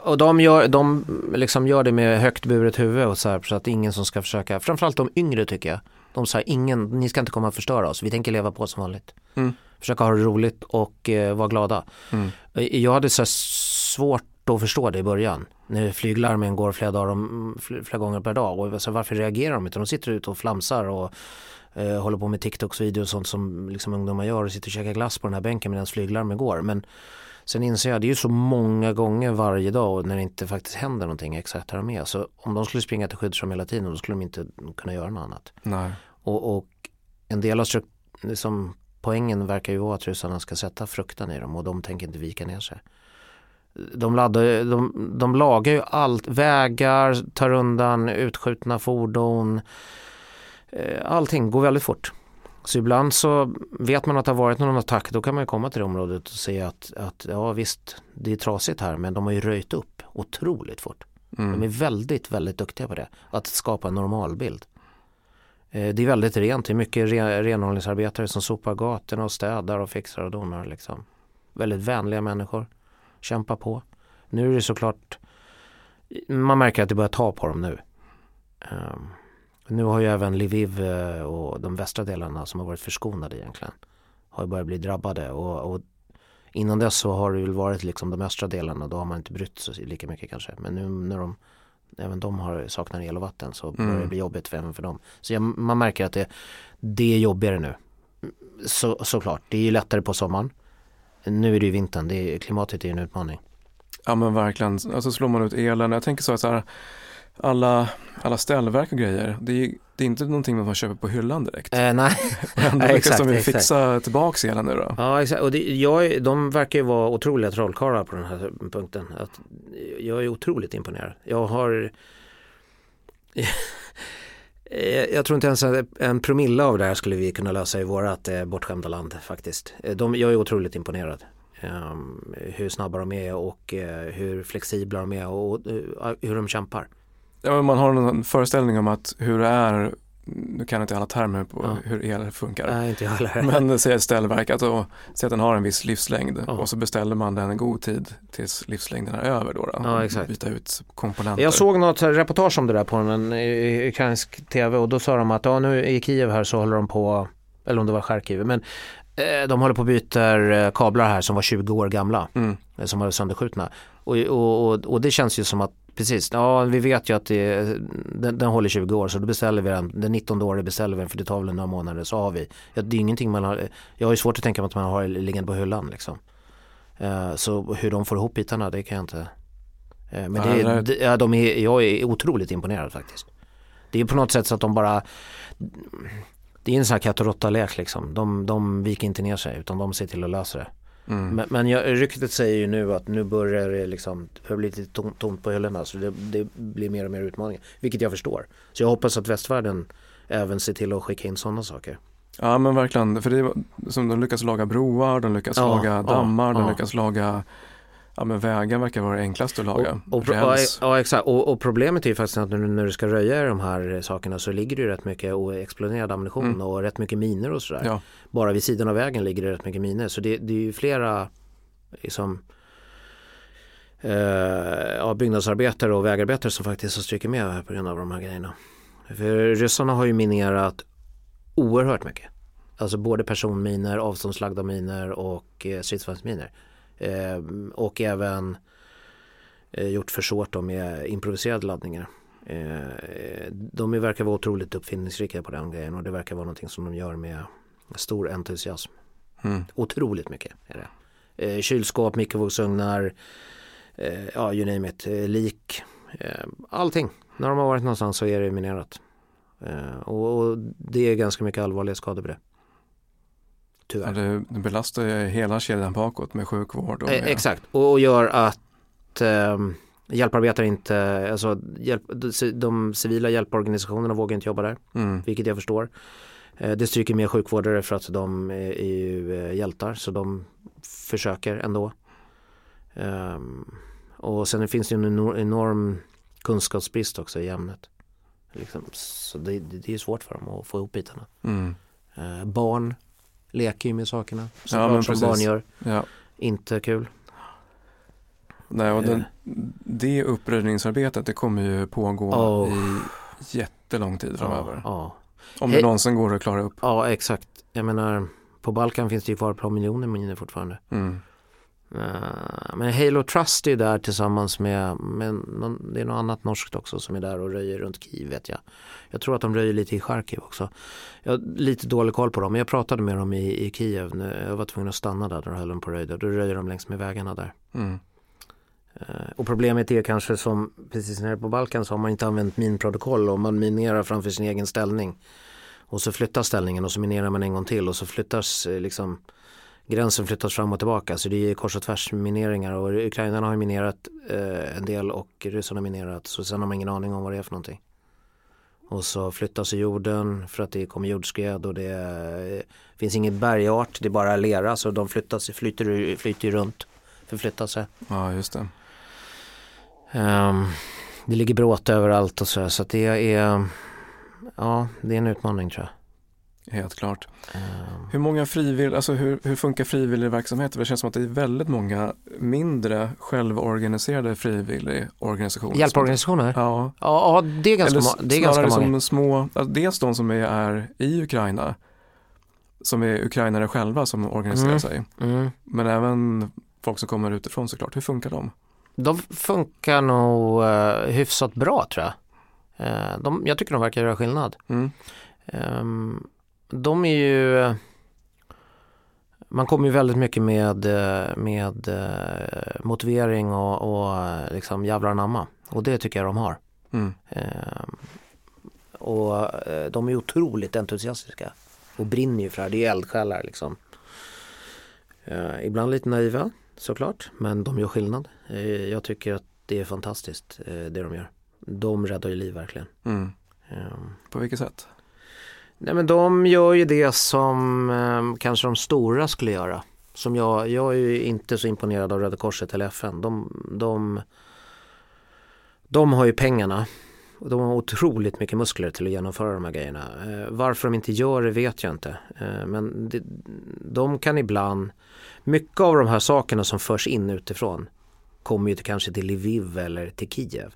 [SPEAKER 2] Och de gör, de liksom gör det med högt buret huvud och så, här, så att ingen som ska försöka, framförallt de yngre tycker jag. De säger ingen, ni ska inte komma och förstöra oss, vi tänker leva på som vanligt.
[SPEAKER 1] Mm.
[SPEAKER 2] Försöka ha det roligt och eh, vara glada.
[SPEAKER 1] mm,
[SPEAKER 2] Jag hade så här svårt att förstå det i början. När flyglarmen går flera, dagar om, fl- flera gånger per dag. Och så varför reagerar de inte? De sitter ute och flamsar och eh, håller på med TikToks videos och sånt som liksom ungdomar gör och sitter och käkar glass på den här bänken medan flyglarmen går. Men sen inser jag, det är ju så många gånger varje dag när det inte faktiskt händer någonting exakt här med. Så om de skulle springa till skyddsrum hela tiden då skulle de inte kunna göra något annat.
[SPEAKER 1] nej.
[SPEAKER 2] Och, och en del av liksom, poängen verkar ju vara att ryssarna ska sätta fruktan i dem och de tänker inte vika ner sig. De, laddar, de, de lagar ju allt, vägar, tar undan utskjutna fordon. Eh, Allting går väldigt fort. Så ibland så vet man att det har varit någon attack, då kan man ju komma till det området och se att, att ja visst, det är trasigt här men de har ju röjt upp otroligt fort.
[SPEAKER 1] Mm.
[SPEAKER 2] De är väldigt, väldigt duktiga på det. Att skapa en normalbild. Eh, Det är väldigt rent. Det är mycket re- renhållningsarbetare som sopar gatorna och städar och fixar och donar. Liksom. Väldigt vänliga människor. Kämpar på. Nu är det såklart, man märker att det börjar ta på dem nu. Ehm, nu har ju även Lviv eh, och de västra delarna som har varit förskonade egentligen har ju börjat bli drabbade och, och innan dess så har det väl varit liksom de östra delarna då har man inte brytt sig lika mycket kanske men nu när de även de har saknar el och vatten så börjar det
[SPEAKER 1] Mm.
[SPEAKER 2] bli jobbigt för, även för dem. Så jag, man märker att det, det är jobbigare nu. Så, såklart, det är ju lättare på sommaren. Nu är det ju vintern, det är, klimatet är en utmaning.
[SPEAKER 1] Ja men verkligen, alltså slår man ut elen. Jag tänker så att så här, alla, alla ställverk och grejer, det är, det är inte någonting man köper på hyllan direkt.
[SPEAKER 2] Eh, nej, <laughs> nej, <laughs>
[SPEAKER 1] lyckas
[SPEAKER 2] exakt,
[SPEAKER 1] de ju
[SPEAKER 2] exakt.
[SPEAKER 1] fixa tillbaks elen nu då.
[SPEAKER 2] ja exakt. Och det, jag, de verkar ju vara otroliga trollkarlar på den här punkten. Att, jag är otroligt imponerad. Jag har Eh, jag tror inte ens att en promille av det här skulle vi kunna lösa i vårat eh, bortskämda land faktiskt. Eh, de, jag är otroligt imponerad. Um, hur snabba de är och hur flexibla de är och hur de kämpar.
[SPEAKER 1] Ja, man har en föreställning om att hur det är, nu kan jag inte alla termer på
[SPEAKER 2] Ja.
[SPEAKER 1] hur el funkar.
[SPEAKER 2] Nej, inte heller. <laughs>
[SPEAKER 1] Men säg ett ställverk, att säg att den har en viss livslängd
[SPEAKER 2] Ja.
[SPEAKER 1] och så beställer man den en god tid tills livslängden är över då. då
[SPEAKER 2] Ja, exakt.
[SPEAKER 1] Byta ut komponenter.
[SPEAKER 2] Jag såg något reportage om det där på en ukrainsk tv och då sa de att ja, nu i Kiev här så håller de på, eller om det var Charkiv, men eh, de håller på och byter eh, kablar här som var 20 år gamla,
[SPEAKER 1] Mm.
[SPEAKER 2] eh, som var sönderskjutna. Och, och, och, och det känns ju som att Precis, ja vi vet ju att det, den, den håller 20 år så då beställer vi den, den 19 året beställer vi den för det tar väl några månader så har vi. Ja, det är ingenting man har, jag har ju svårt att tänka mig att man har liggande på hyllan liksom. Eh, så hur de får ihop bitarna det kan jag inte. Eh, men
[SPEAKER 1] Ja,
[SPEAKER 2] det, ja, de är, jag är otroligt imponerad faktiskt. Det är på något sätt så att de bara Det är en sån här katt och råtta-lek liksom. De, de viker inte ner sig utan de ser till att lösa det.
[SPEAKER 1] Mm.
[SPEAKER 2] Men, men jag, ryktet säger ju nu att nu börjar det liksom Det börjar bli lite tomt, tomt på hyllorna så det, det blir mer och mer utmaningar. Vilket jag förstår. Så jag hoppas att västvärlden även ser till att skicka in sådana saker.
[SPEAKER 1] Ja men verkligen, för det är som de lyckas laga broar, de lyckas
[SPEAKER 2] Ja,
[SPEAKER 1] laga
[SPEAKER 2] ja,
[SPEAKER 1] dammar, de
[SPEAKER 2] ja.
[SPEAKER 1] lyckas laga Ja men vägar verkar vara det enklaste att laga.
[SPEAKER 2] Och, och,
[SPEAKER 1] Räls.
[SPEAKER 2] ja exakt och, och problemet är ju faktiskt att nu när du ska röja de här sakerna så ligger det ju rätt mycket exploderad ammunition
[SPEAKER 1] Mm.
[SPEAKER 2] och rätt mycket miner och sådär.
[SPEAKER 1] Ja.
[SPEAKER 2] Bara vid sidan av vägen ligger det rätt mycket miner så det, det är ju flera liksom, eh, ja, byggnadsarbetare och vägarbetare som faktiskt har strykit med på grund av de här grejerna. För ryssarna har ju minerat oerhört mycket. Alltså både personminer, avståndslagda miner och eh, stridsvagnsminer. Eh, och även eh, gjort försåt med improviserade laddningar. Eh, de verkar vara otroligt uppfinningsrika på den grejen och det verkar vara någonting som de gör med stor entusiasm. Mm. Otroligt mycket är det. Eh, kylskåp, mikrovågsugnar, eh, ja you name it, eh, lik, allting. När de har varit någonstans så är det minerat. Och, och, det är ganska mycket allvarliga skador på det.
[SPEAKER 1] Tyvärr. Ja, det belastar hela kedjan bakåt med sjukvård. Och
[SPEAKER 2] med... exakt, och, gör att ehm, hjälparbetare inte, alltså hjälp, de civila hjälporganisationerna vågar inte jobba där, mm. vilket jag förstår. Eh, det stryker med sjukvårdare för att de är ju eh, hjältar så de försöker ändå. Um, och sen finns det ju en enorm kunskapsbrist också i ämnet. Liksom, så det, det, är svårt för dem att få ihop bitarna. Mm. Uh, barn leker ju med sakerna såklart ja, som barn gör. Ja. Inte kul.
[SPEAKER 1] Nej, och den, det uppröjningsarbetet det kommer ju pågå oh. i jättelång tid framöver. Oh, oh. Om det He någonsin går att klara upp.
[SPEAKER 2] Ja, exakt. Jag menar, på Balkan finns det ju kvar ett par miljoner miner fortfarande. Mm. Uh, men Halo Trust är där tillsammans med, med någon, det är något annat norskt också som är där och röjer runt Kiev vet jag. Jag tror att de röjer lite i Charkiv också. Jag har lite dålig koll på dem men jag pratade med dem i, i Kiev. När jag var tvungen att stanna där, då höll de på röjde. Då röjer de längs med vägarna där. Mm. Uh, och problemet är kanske som precis när är på Balkan så har man inte använt minprotokoll och man minerar framför sin egen ställning. Och så flyttas ställningen och så minerar man en gång till och så flyttas eh, liksom gränsen flyttas fram och tillbaka så det är kors och tvärs mineringar och ukrainarna har minerat eh, en del och ryssarna har minerat så sen har man ingen aning om vad det är för någonting. Och så flyttas jorden för att det kommer jordskred och det eh, finns inget bergart, det är bara lera så de flyttas, flyter, flyter runt, förflyttar sig.
[SPEAKER 1] Ja, just det.
[SPEAKER 2] Um, det ligger bråte överallt och så, så det är, ja, det är en utmaning tror jag.
[SPEAKER 1] Helt klart. Um. Hur många frivill, alltså hur, hur funkar frivilligverksamheter? Det känns som att det är väldigt många mindre självorganiserade frivilligorganisationer.
[SPEAKER 2] Hjälporganisationer?
[SPEAKER 1] Ja.
[SPEAKER 2] ja, det är ganska,
[SPEAKER 1] Eller
[SPEAKER 2] det är ganska
[SPEAKER 1] många. Som små, alltså dels de som är, är i Ukraina, som är ukrainare själva som organiserar mm. sig. Mm. Men även folk som kommer utifrån såklart. Hur funkar de?
[SPEAKER 2] De funkar nog uh, hyfsat bra tror jag. Uh, de, jag tycker de verkar göra skillnad. Mm. Um, de är ju man kommer ju väldigt mycket med, med motivering och, och liksom jävlar anamma och det tycker jag de har. Mm. Eh, och eh, de är otroligt entusiastiska och brinner ju för det här, det är eldsjälar liksom. Eh, ibland lite naiva såklart men de gör skillnad. Eh, jag tycker att det är fantastiskt eh, det de gör. De räddar ju liv verkligen. Mm.
[SPEAKER 1] På vilket sätt?
[SPEAKER 2] Nej men de gör ju det som eh, kanske de stora skulle göra. Som jag, jag är ju inte så imponerad av Röda Korset eller FN. De, de, de har ju pengarna. De har otroligt mycket muskler till att genomföra de här grejerna. Eh, varför de inte gör det vet jag inte. Eh, men det, de kan ibland, mycket av de här sakerna som förs in utifrån kommer ju till, kanske till Lviv eller till Kiev.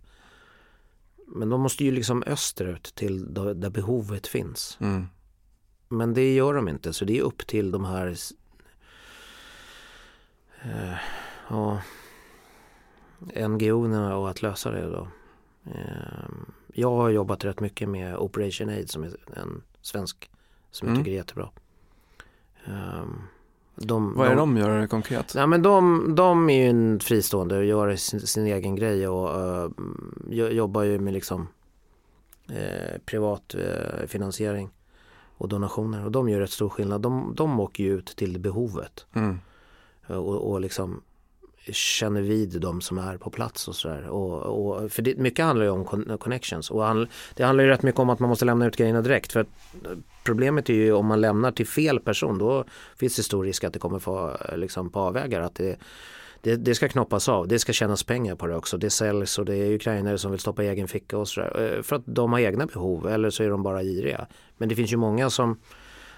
[SPEAKER 2] Men de måste ju liksom österut till där behovet finns. Mm. Men det gör de inte så det är upp till de här eh, ja, NGO att lösa det då. Eh, jag har jobbat rätt mycket med Operation Aid som är en svensk som jag mm. tycker är jättebra. Um,
[SPEAKER 1] de, Vad är de, de gör konkret?
[SPEAKER 2] Ja, men de, de är ju en fristående och gör sin, sin egen grej och uh, jobbar ju med liksom uh, privat uh, finansiering och donationer och de gör rätt stor skillnad. De, de åker ju ut till behovet mm. och, och liksom känner vid de som är på plats och sådär. Och, och, för det, mycket handlar ju om connections och handl, det handlar ju rätt mycket om att man måste lämna ut grejerna direkt. För eh, problemet är ju om man lämnar till fel person då finns det stor risk att det kommer få eh, liksom på avvägar. Att det, det, det, ska knoppas av, det ska tjänas pengar på det också. Det säljs och det är ukrainare som vill stoppa i egen ficka och sådär. Eh, för att de har egna behov eller så är de bara giriga. Men det finns ju många som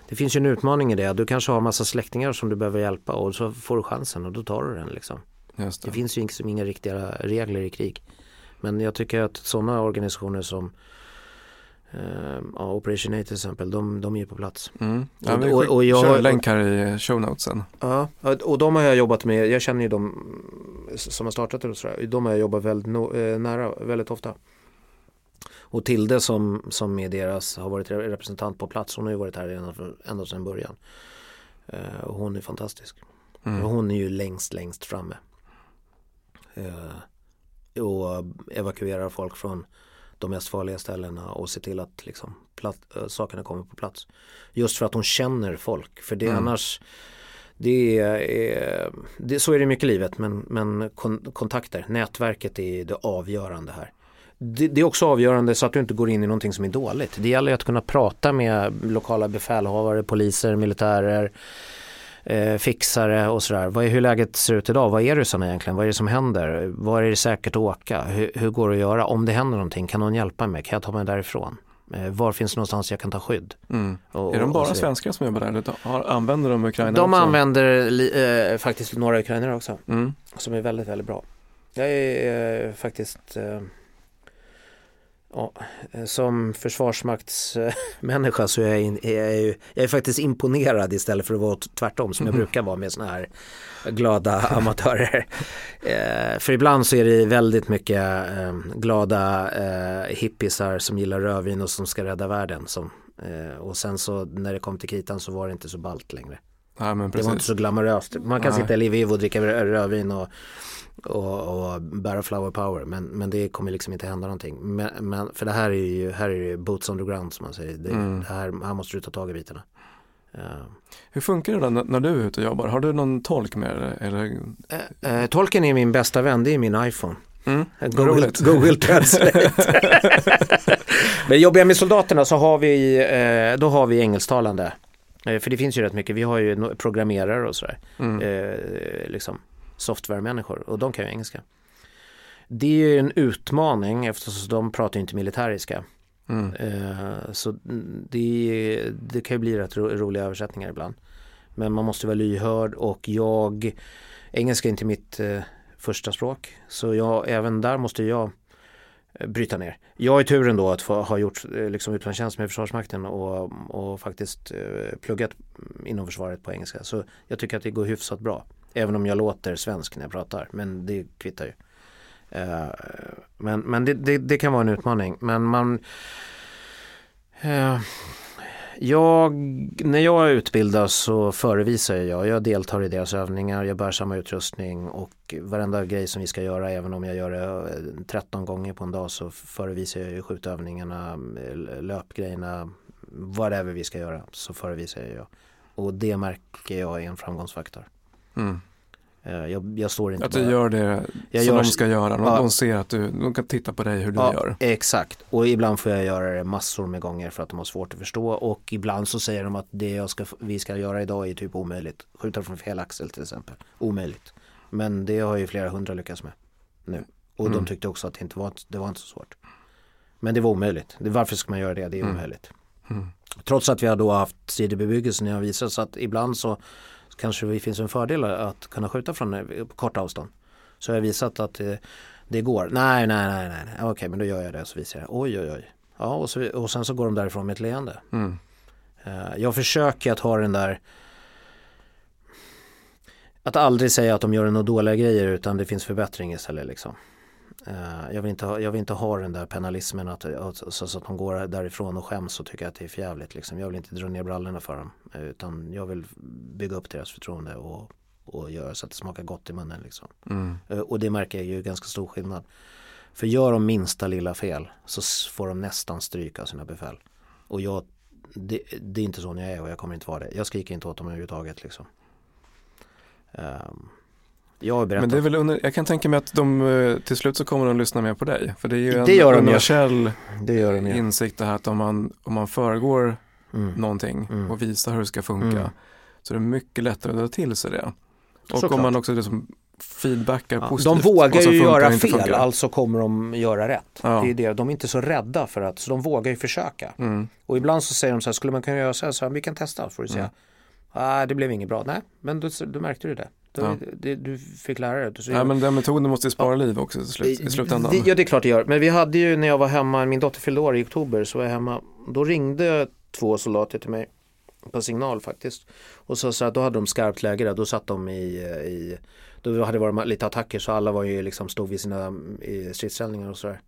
[SPEAKER 2] det finns ju en utmaning i det. Du kanske har massa släktingar som du behöver hjälpa och så får du chansen och då tar du den liksom. Det. det finns ju liksom inga riktiga regler i krig. Men jag tycker att sådana organisationer som Uh, Operation A till exempel, de, de är ju på plats.
[SPEAKER 1] Mm. Ja, och, och, och jag kör en länk här i show notesen.
[SPEAKER 2] Ja, och de har jag jobbat med, jag känner ju de som har startat det och sådär, de har jag jobbat väldigt no, eh, nära, väldigt ofta. Och Tilde som, som är deras, har varit representant på plats, hon har ju varit här ända, ända sedan början. Uh, och hon är fantastisk. Mm. hon är ju längst, längst framme. Uh, och evakuerar folk från de mest farliga ställena och se till att liksom, platt, äh, sakerna kommer på plats. Just för att hon känner folk. För det mm. annars det är, det, så är det mycket i livet men, men kon, kontakter, nätverket är det avgörande här. Det, det, är också avgörande så att du inte går in i någonting som är dåligt. Det gäller att kunna prata med lokala befälhavare, poliser, militärer, eh, fixare och sådär. Vad är, hur läget ser ut idag? Vad är ryssarna egentligen? Vad är det som händer? Var är det säkert att åka? Hur, hur går det att göra? Om det händer någonting, kan någon hjälpa mig? Kan jag ta mig därifrån? Eh, var finns det någonstans jag kan ta skydd?
[SPEAKER 1] Mm. Och, är de bara svenskar som jobbar där? Eller använder de ukrainare
[SPEAKER 2] De också? använder eh, faktiskt några ukrainare också. Mm. Som är väldigt, väldigt bra. Jag är eh, faktiskt eh, Ja, eh, som försvarsmaktsmänniska så är jag, in, är jag, ju, jag är faktiskt imponerad istället för att vara tvärtom som jag mm. brukar vara med sådana här glada amatörer. <laughs> Eh, för ibland så är det väldigt mycket eh, glada eh, hippisar som gillar rödvin och som ska rädda världen. Som, och sen så när det kom till kritan så var det inte så balt längre.
[SPEAKER 1] Ja, det
[SPEAKER 2] var inte så glamoröst. Man kan Nej. sitta i Lviv och dricka rödvin och och, och bära flower power men, men det kommer liksom inte hända någonting. Men, men, för det här är ju här är det boots on the ground som man säger. Det, mm. det här, här måste du ta tag i bitarna.
[SPEAKER 1] Uh. Hur funkar det då när du är ute och jobbar? Har du någon tolk med dig? Eller?
[SPEAKER 2] Uh, uh, tolken är min bästa vän, det är min iPhone. Mm. Google, <laughs> Google Translate. <laughs> Men jobbar jag med soldaterna så har vi, då har vi engelsktalande. För det finns ju rätt mycket, vi har ju programmerare och sådär. Mm. liksom software-människor och de kan ju engelska. Det är ju en utmaning eftersom de pratar inte militäriska. Mm. Uh, så det, det kan ju bli rätt ro, roliga översättningar ibland. Men man måste vara lyhörd och jag, engelska är inte mitt uh, första språk. Så jag, även där måste jag uh, bryta ner. Jag har turen då att få, ha gjort liksom utlandstjänst med Försvarsmakten och, och faktiskt pluggat inom försvaret på engelska. Så jag tycker att det går hyfsat bra. Även om jag låter svensk när jag pratar, men det kvittar ju. Uh, men men det, det, det, kan vara en utmaning. Men man... Uh, jag, när jag utbildas så förevisar jag. Jag deltar i deras övningar, jag bär samma utrustning och varenda grej som vi ska göra, även om jag gör det eh, 13 gånger på en dag så förevisar jag ju skjutövningarna, löpgrejerna, whatever vi ska göra så förevisar jag. Och det märker jag är en framgångsfaktor. Mm. Eh, jag, jag, står inte
[SPEAKER 1] Att du bara, gör det jag som gör, de ska göra. De, ja, de ser att du, de kan titta på dig hur du ja, gör.
[SPEAKER 2] Exakt, och ibland får jag göra det massor med gånger för att de har svårt att förstå. Och ibland så säger de att det jag ska, vi ska göra idag är typ omöjligt. Skjuta från fel axel till exempel. Omöjligt. Men det har ju flera hundra lyckats med nu. Och mm. de tyckte också att det inte var, det var inte så svårt. Men det var omöjligt. Varför ska man göra det? Det är mm. omöjligt. Mm. Trots att vi har då haft sidobebyggelsen, jag har visat så att ibland så kanske det finns en fördel att kunna skjuta från eh, kort avstånd. Så jag har visat att det, det går. Nej, nej, nej, nej, okej, men då gör jag det. Så visar jag. Oj, oj, oj. Ja, och, så, och sen så går de därifrån med ett leende. Mm. Uh, jag försöker att ha den där att aldrig säga att de gör några dåliga grejer utan det finns förbättring istället liksom. Uh, jag, vill inte ha, jag vill inte ha den där penalismen att, så, så, att de går därifrån och skäms och tycker att det är förjävligt. Liksom. Jag vill inte dra ner brallorna för dem. Utan jag vill bygga upp deras förtroende och, och göra så att det smakar gott i munnen. Liksom. Mm. Uh, och det märker jag ju ganska stor skillnad. För gör de minsta lilla fel så får de nästan stryka av sina befäl. Och jag, det, det, är inte så jag är och jag kommer inte vara det. Jag skriker inte åt dem överhuvudtaget. Liksom. Um, jag.
[SPEAKER 1] Men det är väl under, jag kan tänka mig att de eh, till slut så kommer de lyssna mer på dig. För det är ju en det gör universell det gör de, insikt det här att om man, om man föregår mm. någonting mm. och visar hur det ska funka mm. så är det mycket lättare att dra till sig det. Och Såklart. om man också liksom feedbackar ja, positivt.
[SPEAKER 2] De vågar ju göra fel, funkar. alltså kommer de göra rätt. Ja. Det är det. De är inte så rädda för att, så de vågar ju försöka. Mm. Och ibland så säger de så här, skulle man kunna göra så här, så här vi kan testa, får du säga. Mm. Ah, det blev inget bra, nej, men då, då märkte du det. Du,
[SPEAKER 1] Ja.
[SPEAKER 2] det, du fick lära dig. Så
[SPEAKER 1] Nej, men den metoden måste ju spara liv också i, slut, i slutändan.
[SPEAKER 2] Det, ja det är klart det gör. Men vi hade ju när jag var hemma, min dotter fyllde år i oktober så var jag hemma. Då ringde två soldater till mig på signal faktiskt. Och så, så att då hade de skarpt läge där, då satt de i, i då hade det varit lite attacker så alla var ju liksom stod vid sina stridsställningar och sådär.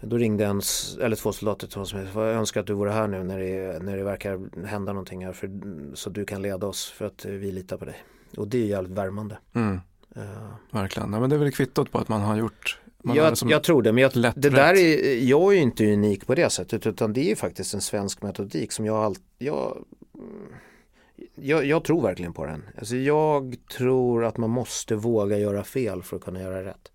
[SPEAKER 2] Då ringde en, eller två soldater till och sa, jag önskar att du vore här nu när det, när det verkar hända någonting här för, så du kan leda oss för att vi litar på dig. Och det är jävligt värmande.
[SPEAKER 1] Mm,
[SPEAKER 2] Uh,
[SPEAKER 1] verkligen. Nej, men det är väl kvittot på att man har gjort man
[SPEAKER 2] jag,
[SPEAKER 1] liksom
[SPEAKER 2] jag tror det, men jag,
[SPEAKER 1] lätt
[SPEAKER 2] det där är, jag är ju inte unik på det sättet utan det är faktiskt en svensk metodik som jag alltid, jag, jag, jag tror verkligen på den. Alltså jag tror att man måste våga göra fel för att kunna göra rätt.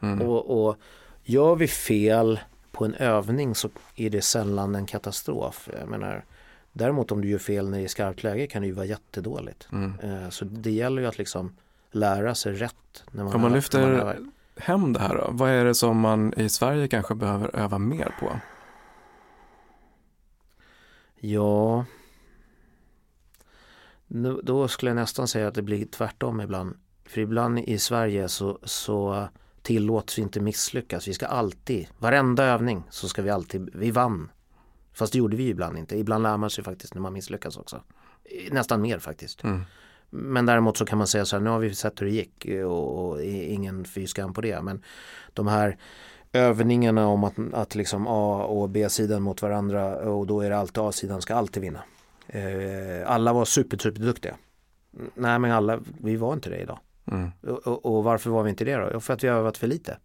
[SPEAKER 1] Mm.
[SPEAKER 2] Och, och gör vi fel på en övning så är det sällan en katastrof. Jag menar, däremot om du gör fel när det är skarpt läge kan det ju vara jättedåligt.
[SPEAKER 1] Mm.
[SPEAKER 2] Eh, Så det gäller ju att liksom lära sig rätt. När man,
[SPEAKER 1] Om man lyfter
[SPEAKER 2] övar.
[SPEAKER 1] hem det här då, vad är det som man i Sverige kanske behöver öva mer på?
[SPEAKER 2] Ja, nu, då skulle jag nästan säga att det blir tvärtom ibland. För ibland i Sverige så, så tillåts vi inte misslyckas. Vi ska alltid, varenda övning så ska vi alltid, vi vann. Fast det gjorde vi ibland inte. Ibland lär man sig faktiskt när man misslyckas också. Nästan mer faktiskt.
[SPEAKER 1] Mm.
[SPEAKER 2] Men däremot så kan man säga så här, nu har vi sett hur det gick och, och ingen fy skam på det. Men de här övningarna om att, att liksom A och B-sidan mot varandra och då är det alltid A-sidan ska alltid vinna. Eh, alla var super, super duktiga. Nej men alla, vi var inte det idag.
[SPEAKER 1] Mm.
[SPEAKER 2] Och, och, och varför var vi inte det då? Jo, För att vi har övat för lite.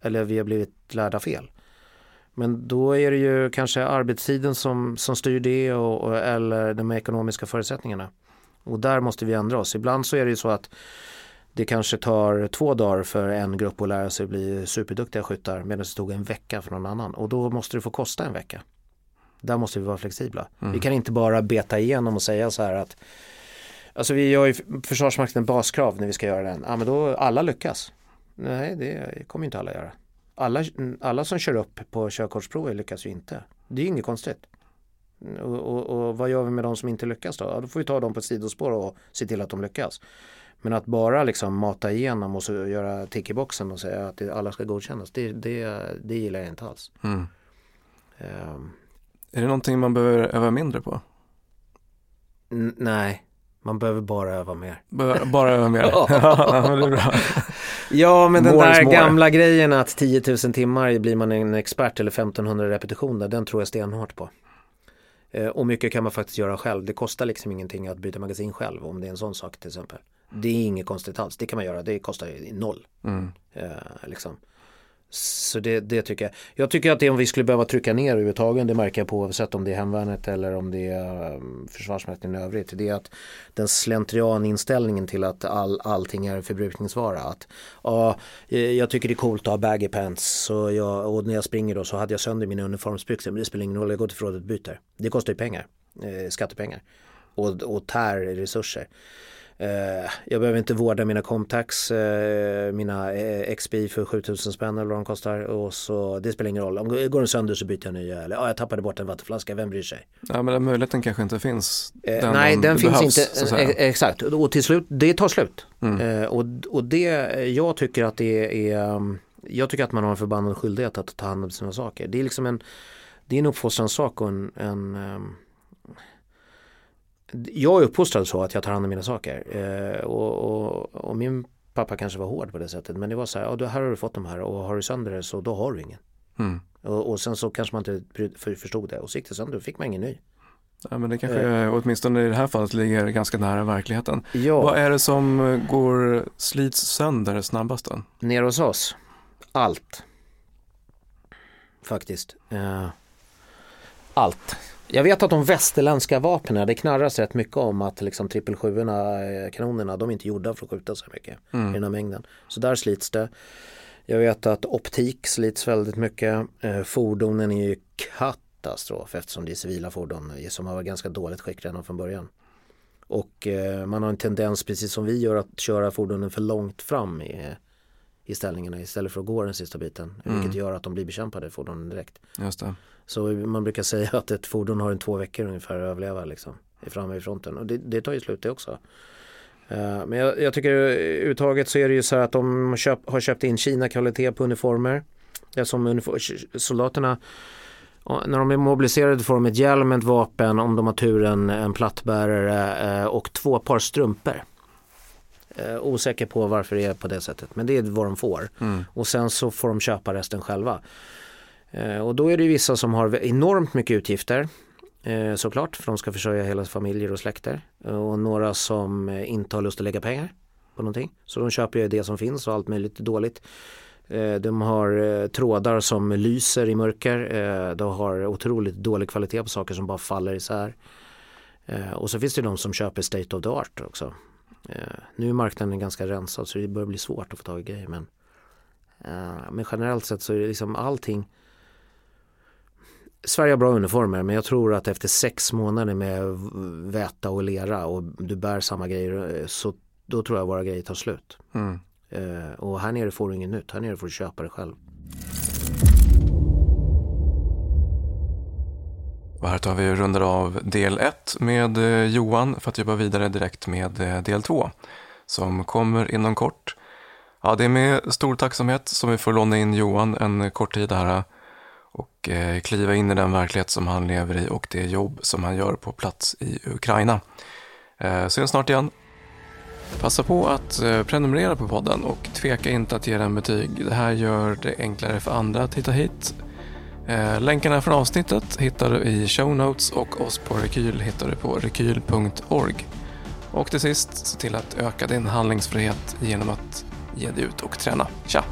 [SPEAKER 2] Eller vi har blivit lärda fel. Men då är det ju kanske arbetstiden som, som styr det och, och, eller de ekonomiska förutsättningarna. Och där måste vi ändra oss. Ibland så är det ju så att det kanske tar två dagar för en grupp att lära sig bli superduktiga skyttar medan det tog en vecka för någon annan. Och då måste det få kosta en vecka. Där måste vi vara flexibla. Vi kan inte bara beta igenom och säga så här att Alltså vi gör ju Försvarsmakten baskrav när vi ska göra den. Ja men då alla lyckas. Nej det kommer inte alla göra. Alla, alla som kör upp på körkortsprovet lyckas ju inte. Det är ju inget konstigt. Och, och, och vad gör vi med de som inte lyckas då? Ja, då får vi ta dem på ett sidospår och se till att de lyckas. Men att bara liksom mata igenom och så göra tick i boxen och säga att alla ska godkännas, det, det, det gillar jag inte alls.
[SPEAKER 1] Mm.
[SPEAKER 2] Ehm,
[SPEAKER 1] Är det någonting man behöver öva mindre på?
[SPEAKER 2] nej, man behöver bara öva mer.
[SPEAKER 1] Bara, bara öva mer? <laughs>
[SPEAKER 2] Ja.
[SPEAKER 1] det är bra.
[SPEAKER 2] Ja, men den
[SPEAKER 1] More
[SPEAKER 2] där gamla grejen att 10 000 timmar blir man en expert eller 1500 repetitioner, den tror jag stenhårt på. Eh, och mycket kan man faktiskt göra själv. Det kostar liksom ingenting att byta magasin själv om det är en sån sak till exempel. Det är inget konstigt alls, det kan man göra, det kostar noll.
[SPEAKER 1] Mm.
[SPEAKER 2] Eh, liksom. Så det, det tycker jag. Jag tycker att det om vi skulle behöva trycka ner överhuvudtaget, det märker jag på oavsett om det är hemvärnet eller om det är um, försvarsmakten i övrigt. Det är att den slentrianinställningen till att all, allting är en förbrukningsvara. Att ja, eh, jag tycker det är coolt att ha baggy pants så jag, och när jag springer då så hade jag sönder mina uniformsbyxor men det spelar ingen roll, jag går till förrådet och byter. Det kostar ju pengar, eh, skattepengar och, och tär resurser. Eh, jag behöver inte vårda mina Comtax, eh, mina eh, XP för 7000 spänn eller vad de kostar. Och så, det spelar ingen roll. Om går den sönder så byter jag nya. Eller ja, jag tappade bort en vattenflaska, vem bryr sig?
[SPEAKER 1] Ja, men den möjligheten kanske inte finns.
[SPEAKER 2] Eh, nej, den finns
[SPEAKER 1] behövs,
[SPEAKER 2] inte. exakt, och till slut, det tar slut.
[SPEAKER 1] Mm.
[SPEAKER 2] Och, och det, jag tycker att det är, um, jag tycker att man har en förbannad skyldighet att ta hand om sina saker. Det är liksom en, det är en uppfostranssak och en, en um, jag är uppfostrad så att jag tar hand om mina saker. Eh, och, och, och min pappa kanske var hård på det sättet. Men det var så här, ja, här har du fått de här och har du sönder det så då har du ingen.
[SPEAKER 1] Mm.
[SPEAKER 2] Och, och sen så kanske man inte förstod det och så gick det sönder, då fick man ingen ny.
[SPEAKER 1] Ja, men det kanske åtminstone i det här fallet ligger ganska nära verkligheten.
[SPEAKER 2] Ja.
[SPEAKER 1] Vad är det som eh, går slits sönder snabbast då?
[SPEAKER 2] Nere hos oss, allt. Faktiskt. Eh, allt. Jag vet att de västerländska vapnen, det knarras rätt mycket om att liksom trippel eh, kanonerna, de är inte gjorda för att skjuta så mycket i den här mängden. Så där slits det. Jag vet att optik slits väldigt mycket. Eh, fordonen är ju katastrof eftersom det är civila fordon som har varit ganska dåligt skick redan från början. Och eh, man har en tendens, precis som vi gör, att köra fordonen för långt fram i, i ställningarna istället för att gå den sista biten. Vilket gör att de blir bekämpade fordonen direkt.
[SPEAKER 1] Just det.
[SPEAKER 2] Så man brukar säga att ett fordon har en två veckor ungefär att överleva liksom. i Framme i fronten. Och det, det tar ju slut det också. Eh, men jag, jag tycker överhuvudtaget så är det ju så här att de köp, har köpt in Kina-kvalitet på uniformer. Det som uniform, soldaterna när de är mobiliserade får de ett hjälm, ett vapen, om de har turen en plattbärare eh, och två par strumpor. Eh, osäker på varför det är på det sättet men det är vad de får. Mm. Och sen så får de köpa resten själva. Eh, och då är det vissa som har enormt mycket utgifter eh, såklart, för de ska försörja hela familjer och släkter. Eh, och några som inte har lust att lägga pengar på någonting. Så de köper ju det som finns och allt möjligt dåligt. De har trådar som lyser i mörker. De har otroligt dålig kvalitet på saker som bara faller isär. Och så finns det de som köper state of the art också. Nu är marknaden ganska rensad så det börjar bli svårt att få tag i grejer. Men, men generellt sett så är det liksom allting Sverige har bra uniformer men jag tror att efter sex månader med väta och lera och du bär samma grejer eh, så då tror jag våra grejer tar slut. Mm. Uh, och här nere får du inget nytt, här nere får du köpa det själv.
[SPEAKER 1] Och här tar vi och rundar av del 1 med eh, Johan för att jobba vidare direkt med del 2 som kommer inom kort. Ja, det är med stor tacksamhet som vi får låna in Johan en kort tid här och eh, kliva in i den verklighet som han lever i och det jobb som han gör på plats i Ukraina. Eh, syns snart igen. Passa på att eh, prenumerera på podden och tveka inte att ge den betyg. Det här gör det enklare för andra att hitta hit. Eh, länkarna från avsnittet hittar du i show notes och oss på Rekyl hittar du på rekyl.org. Och till sist, se till att öka din handlingsfrihet genom att ge dig ut och träna. Tja!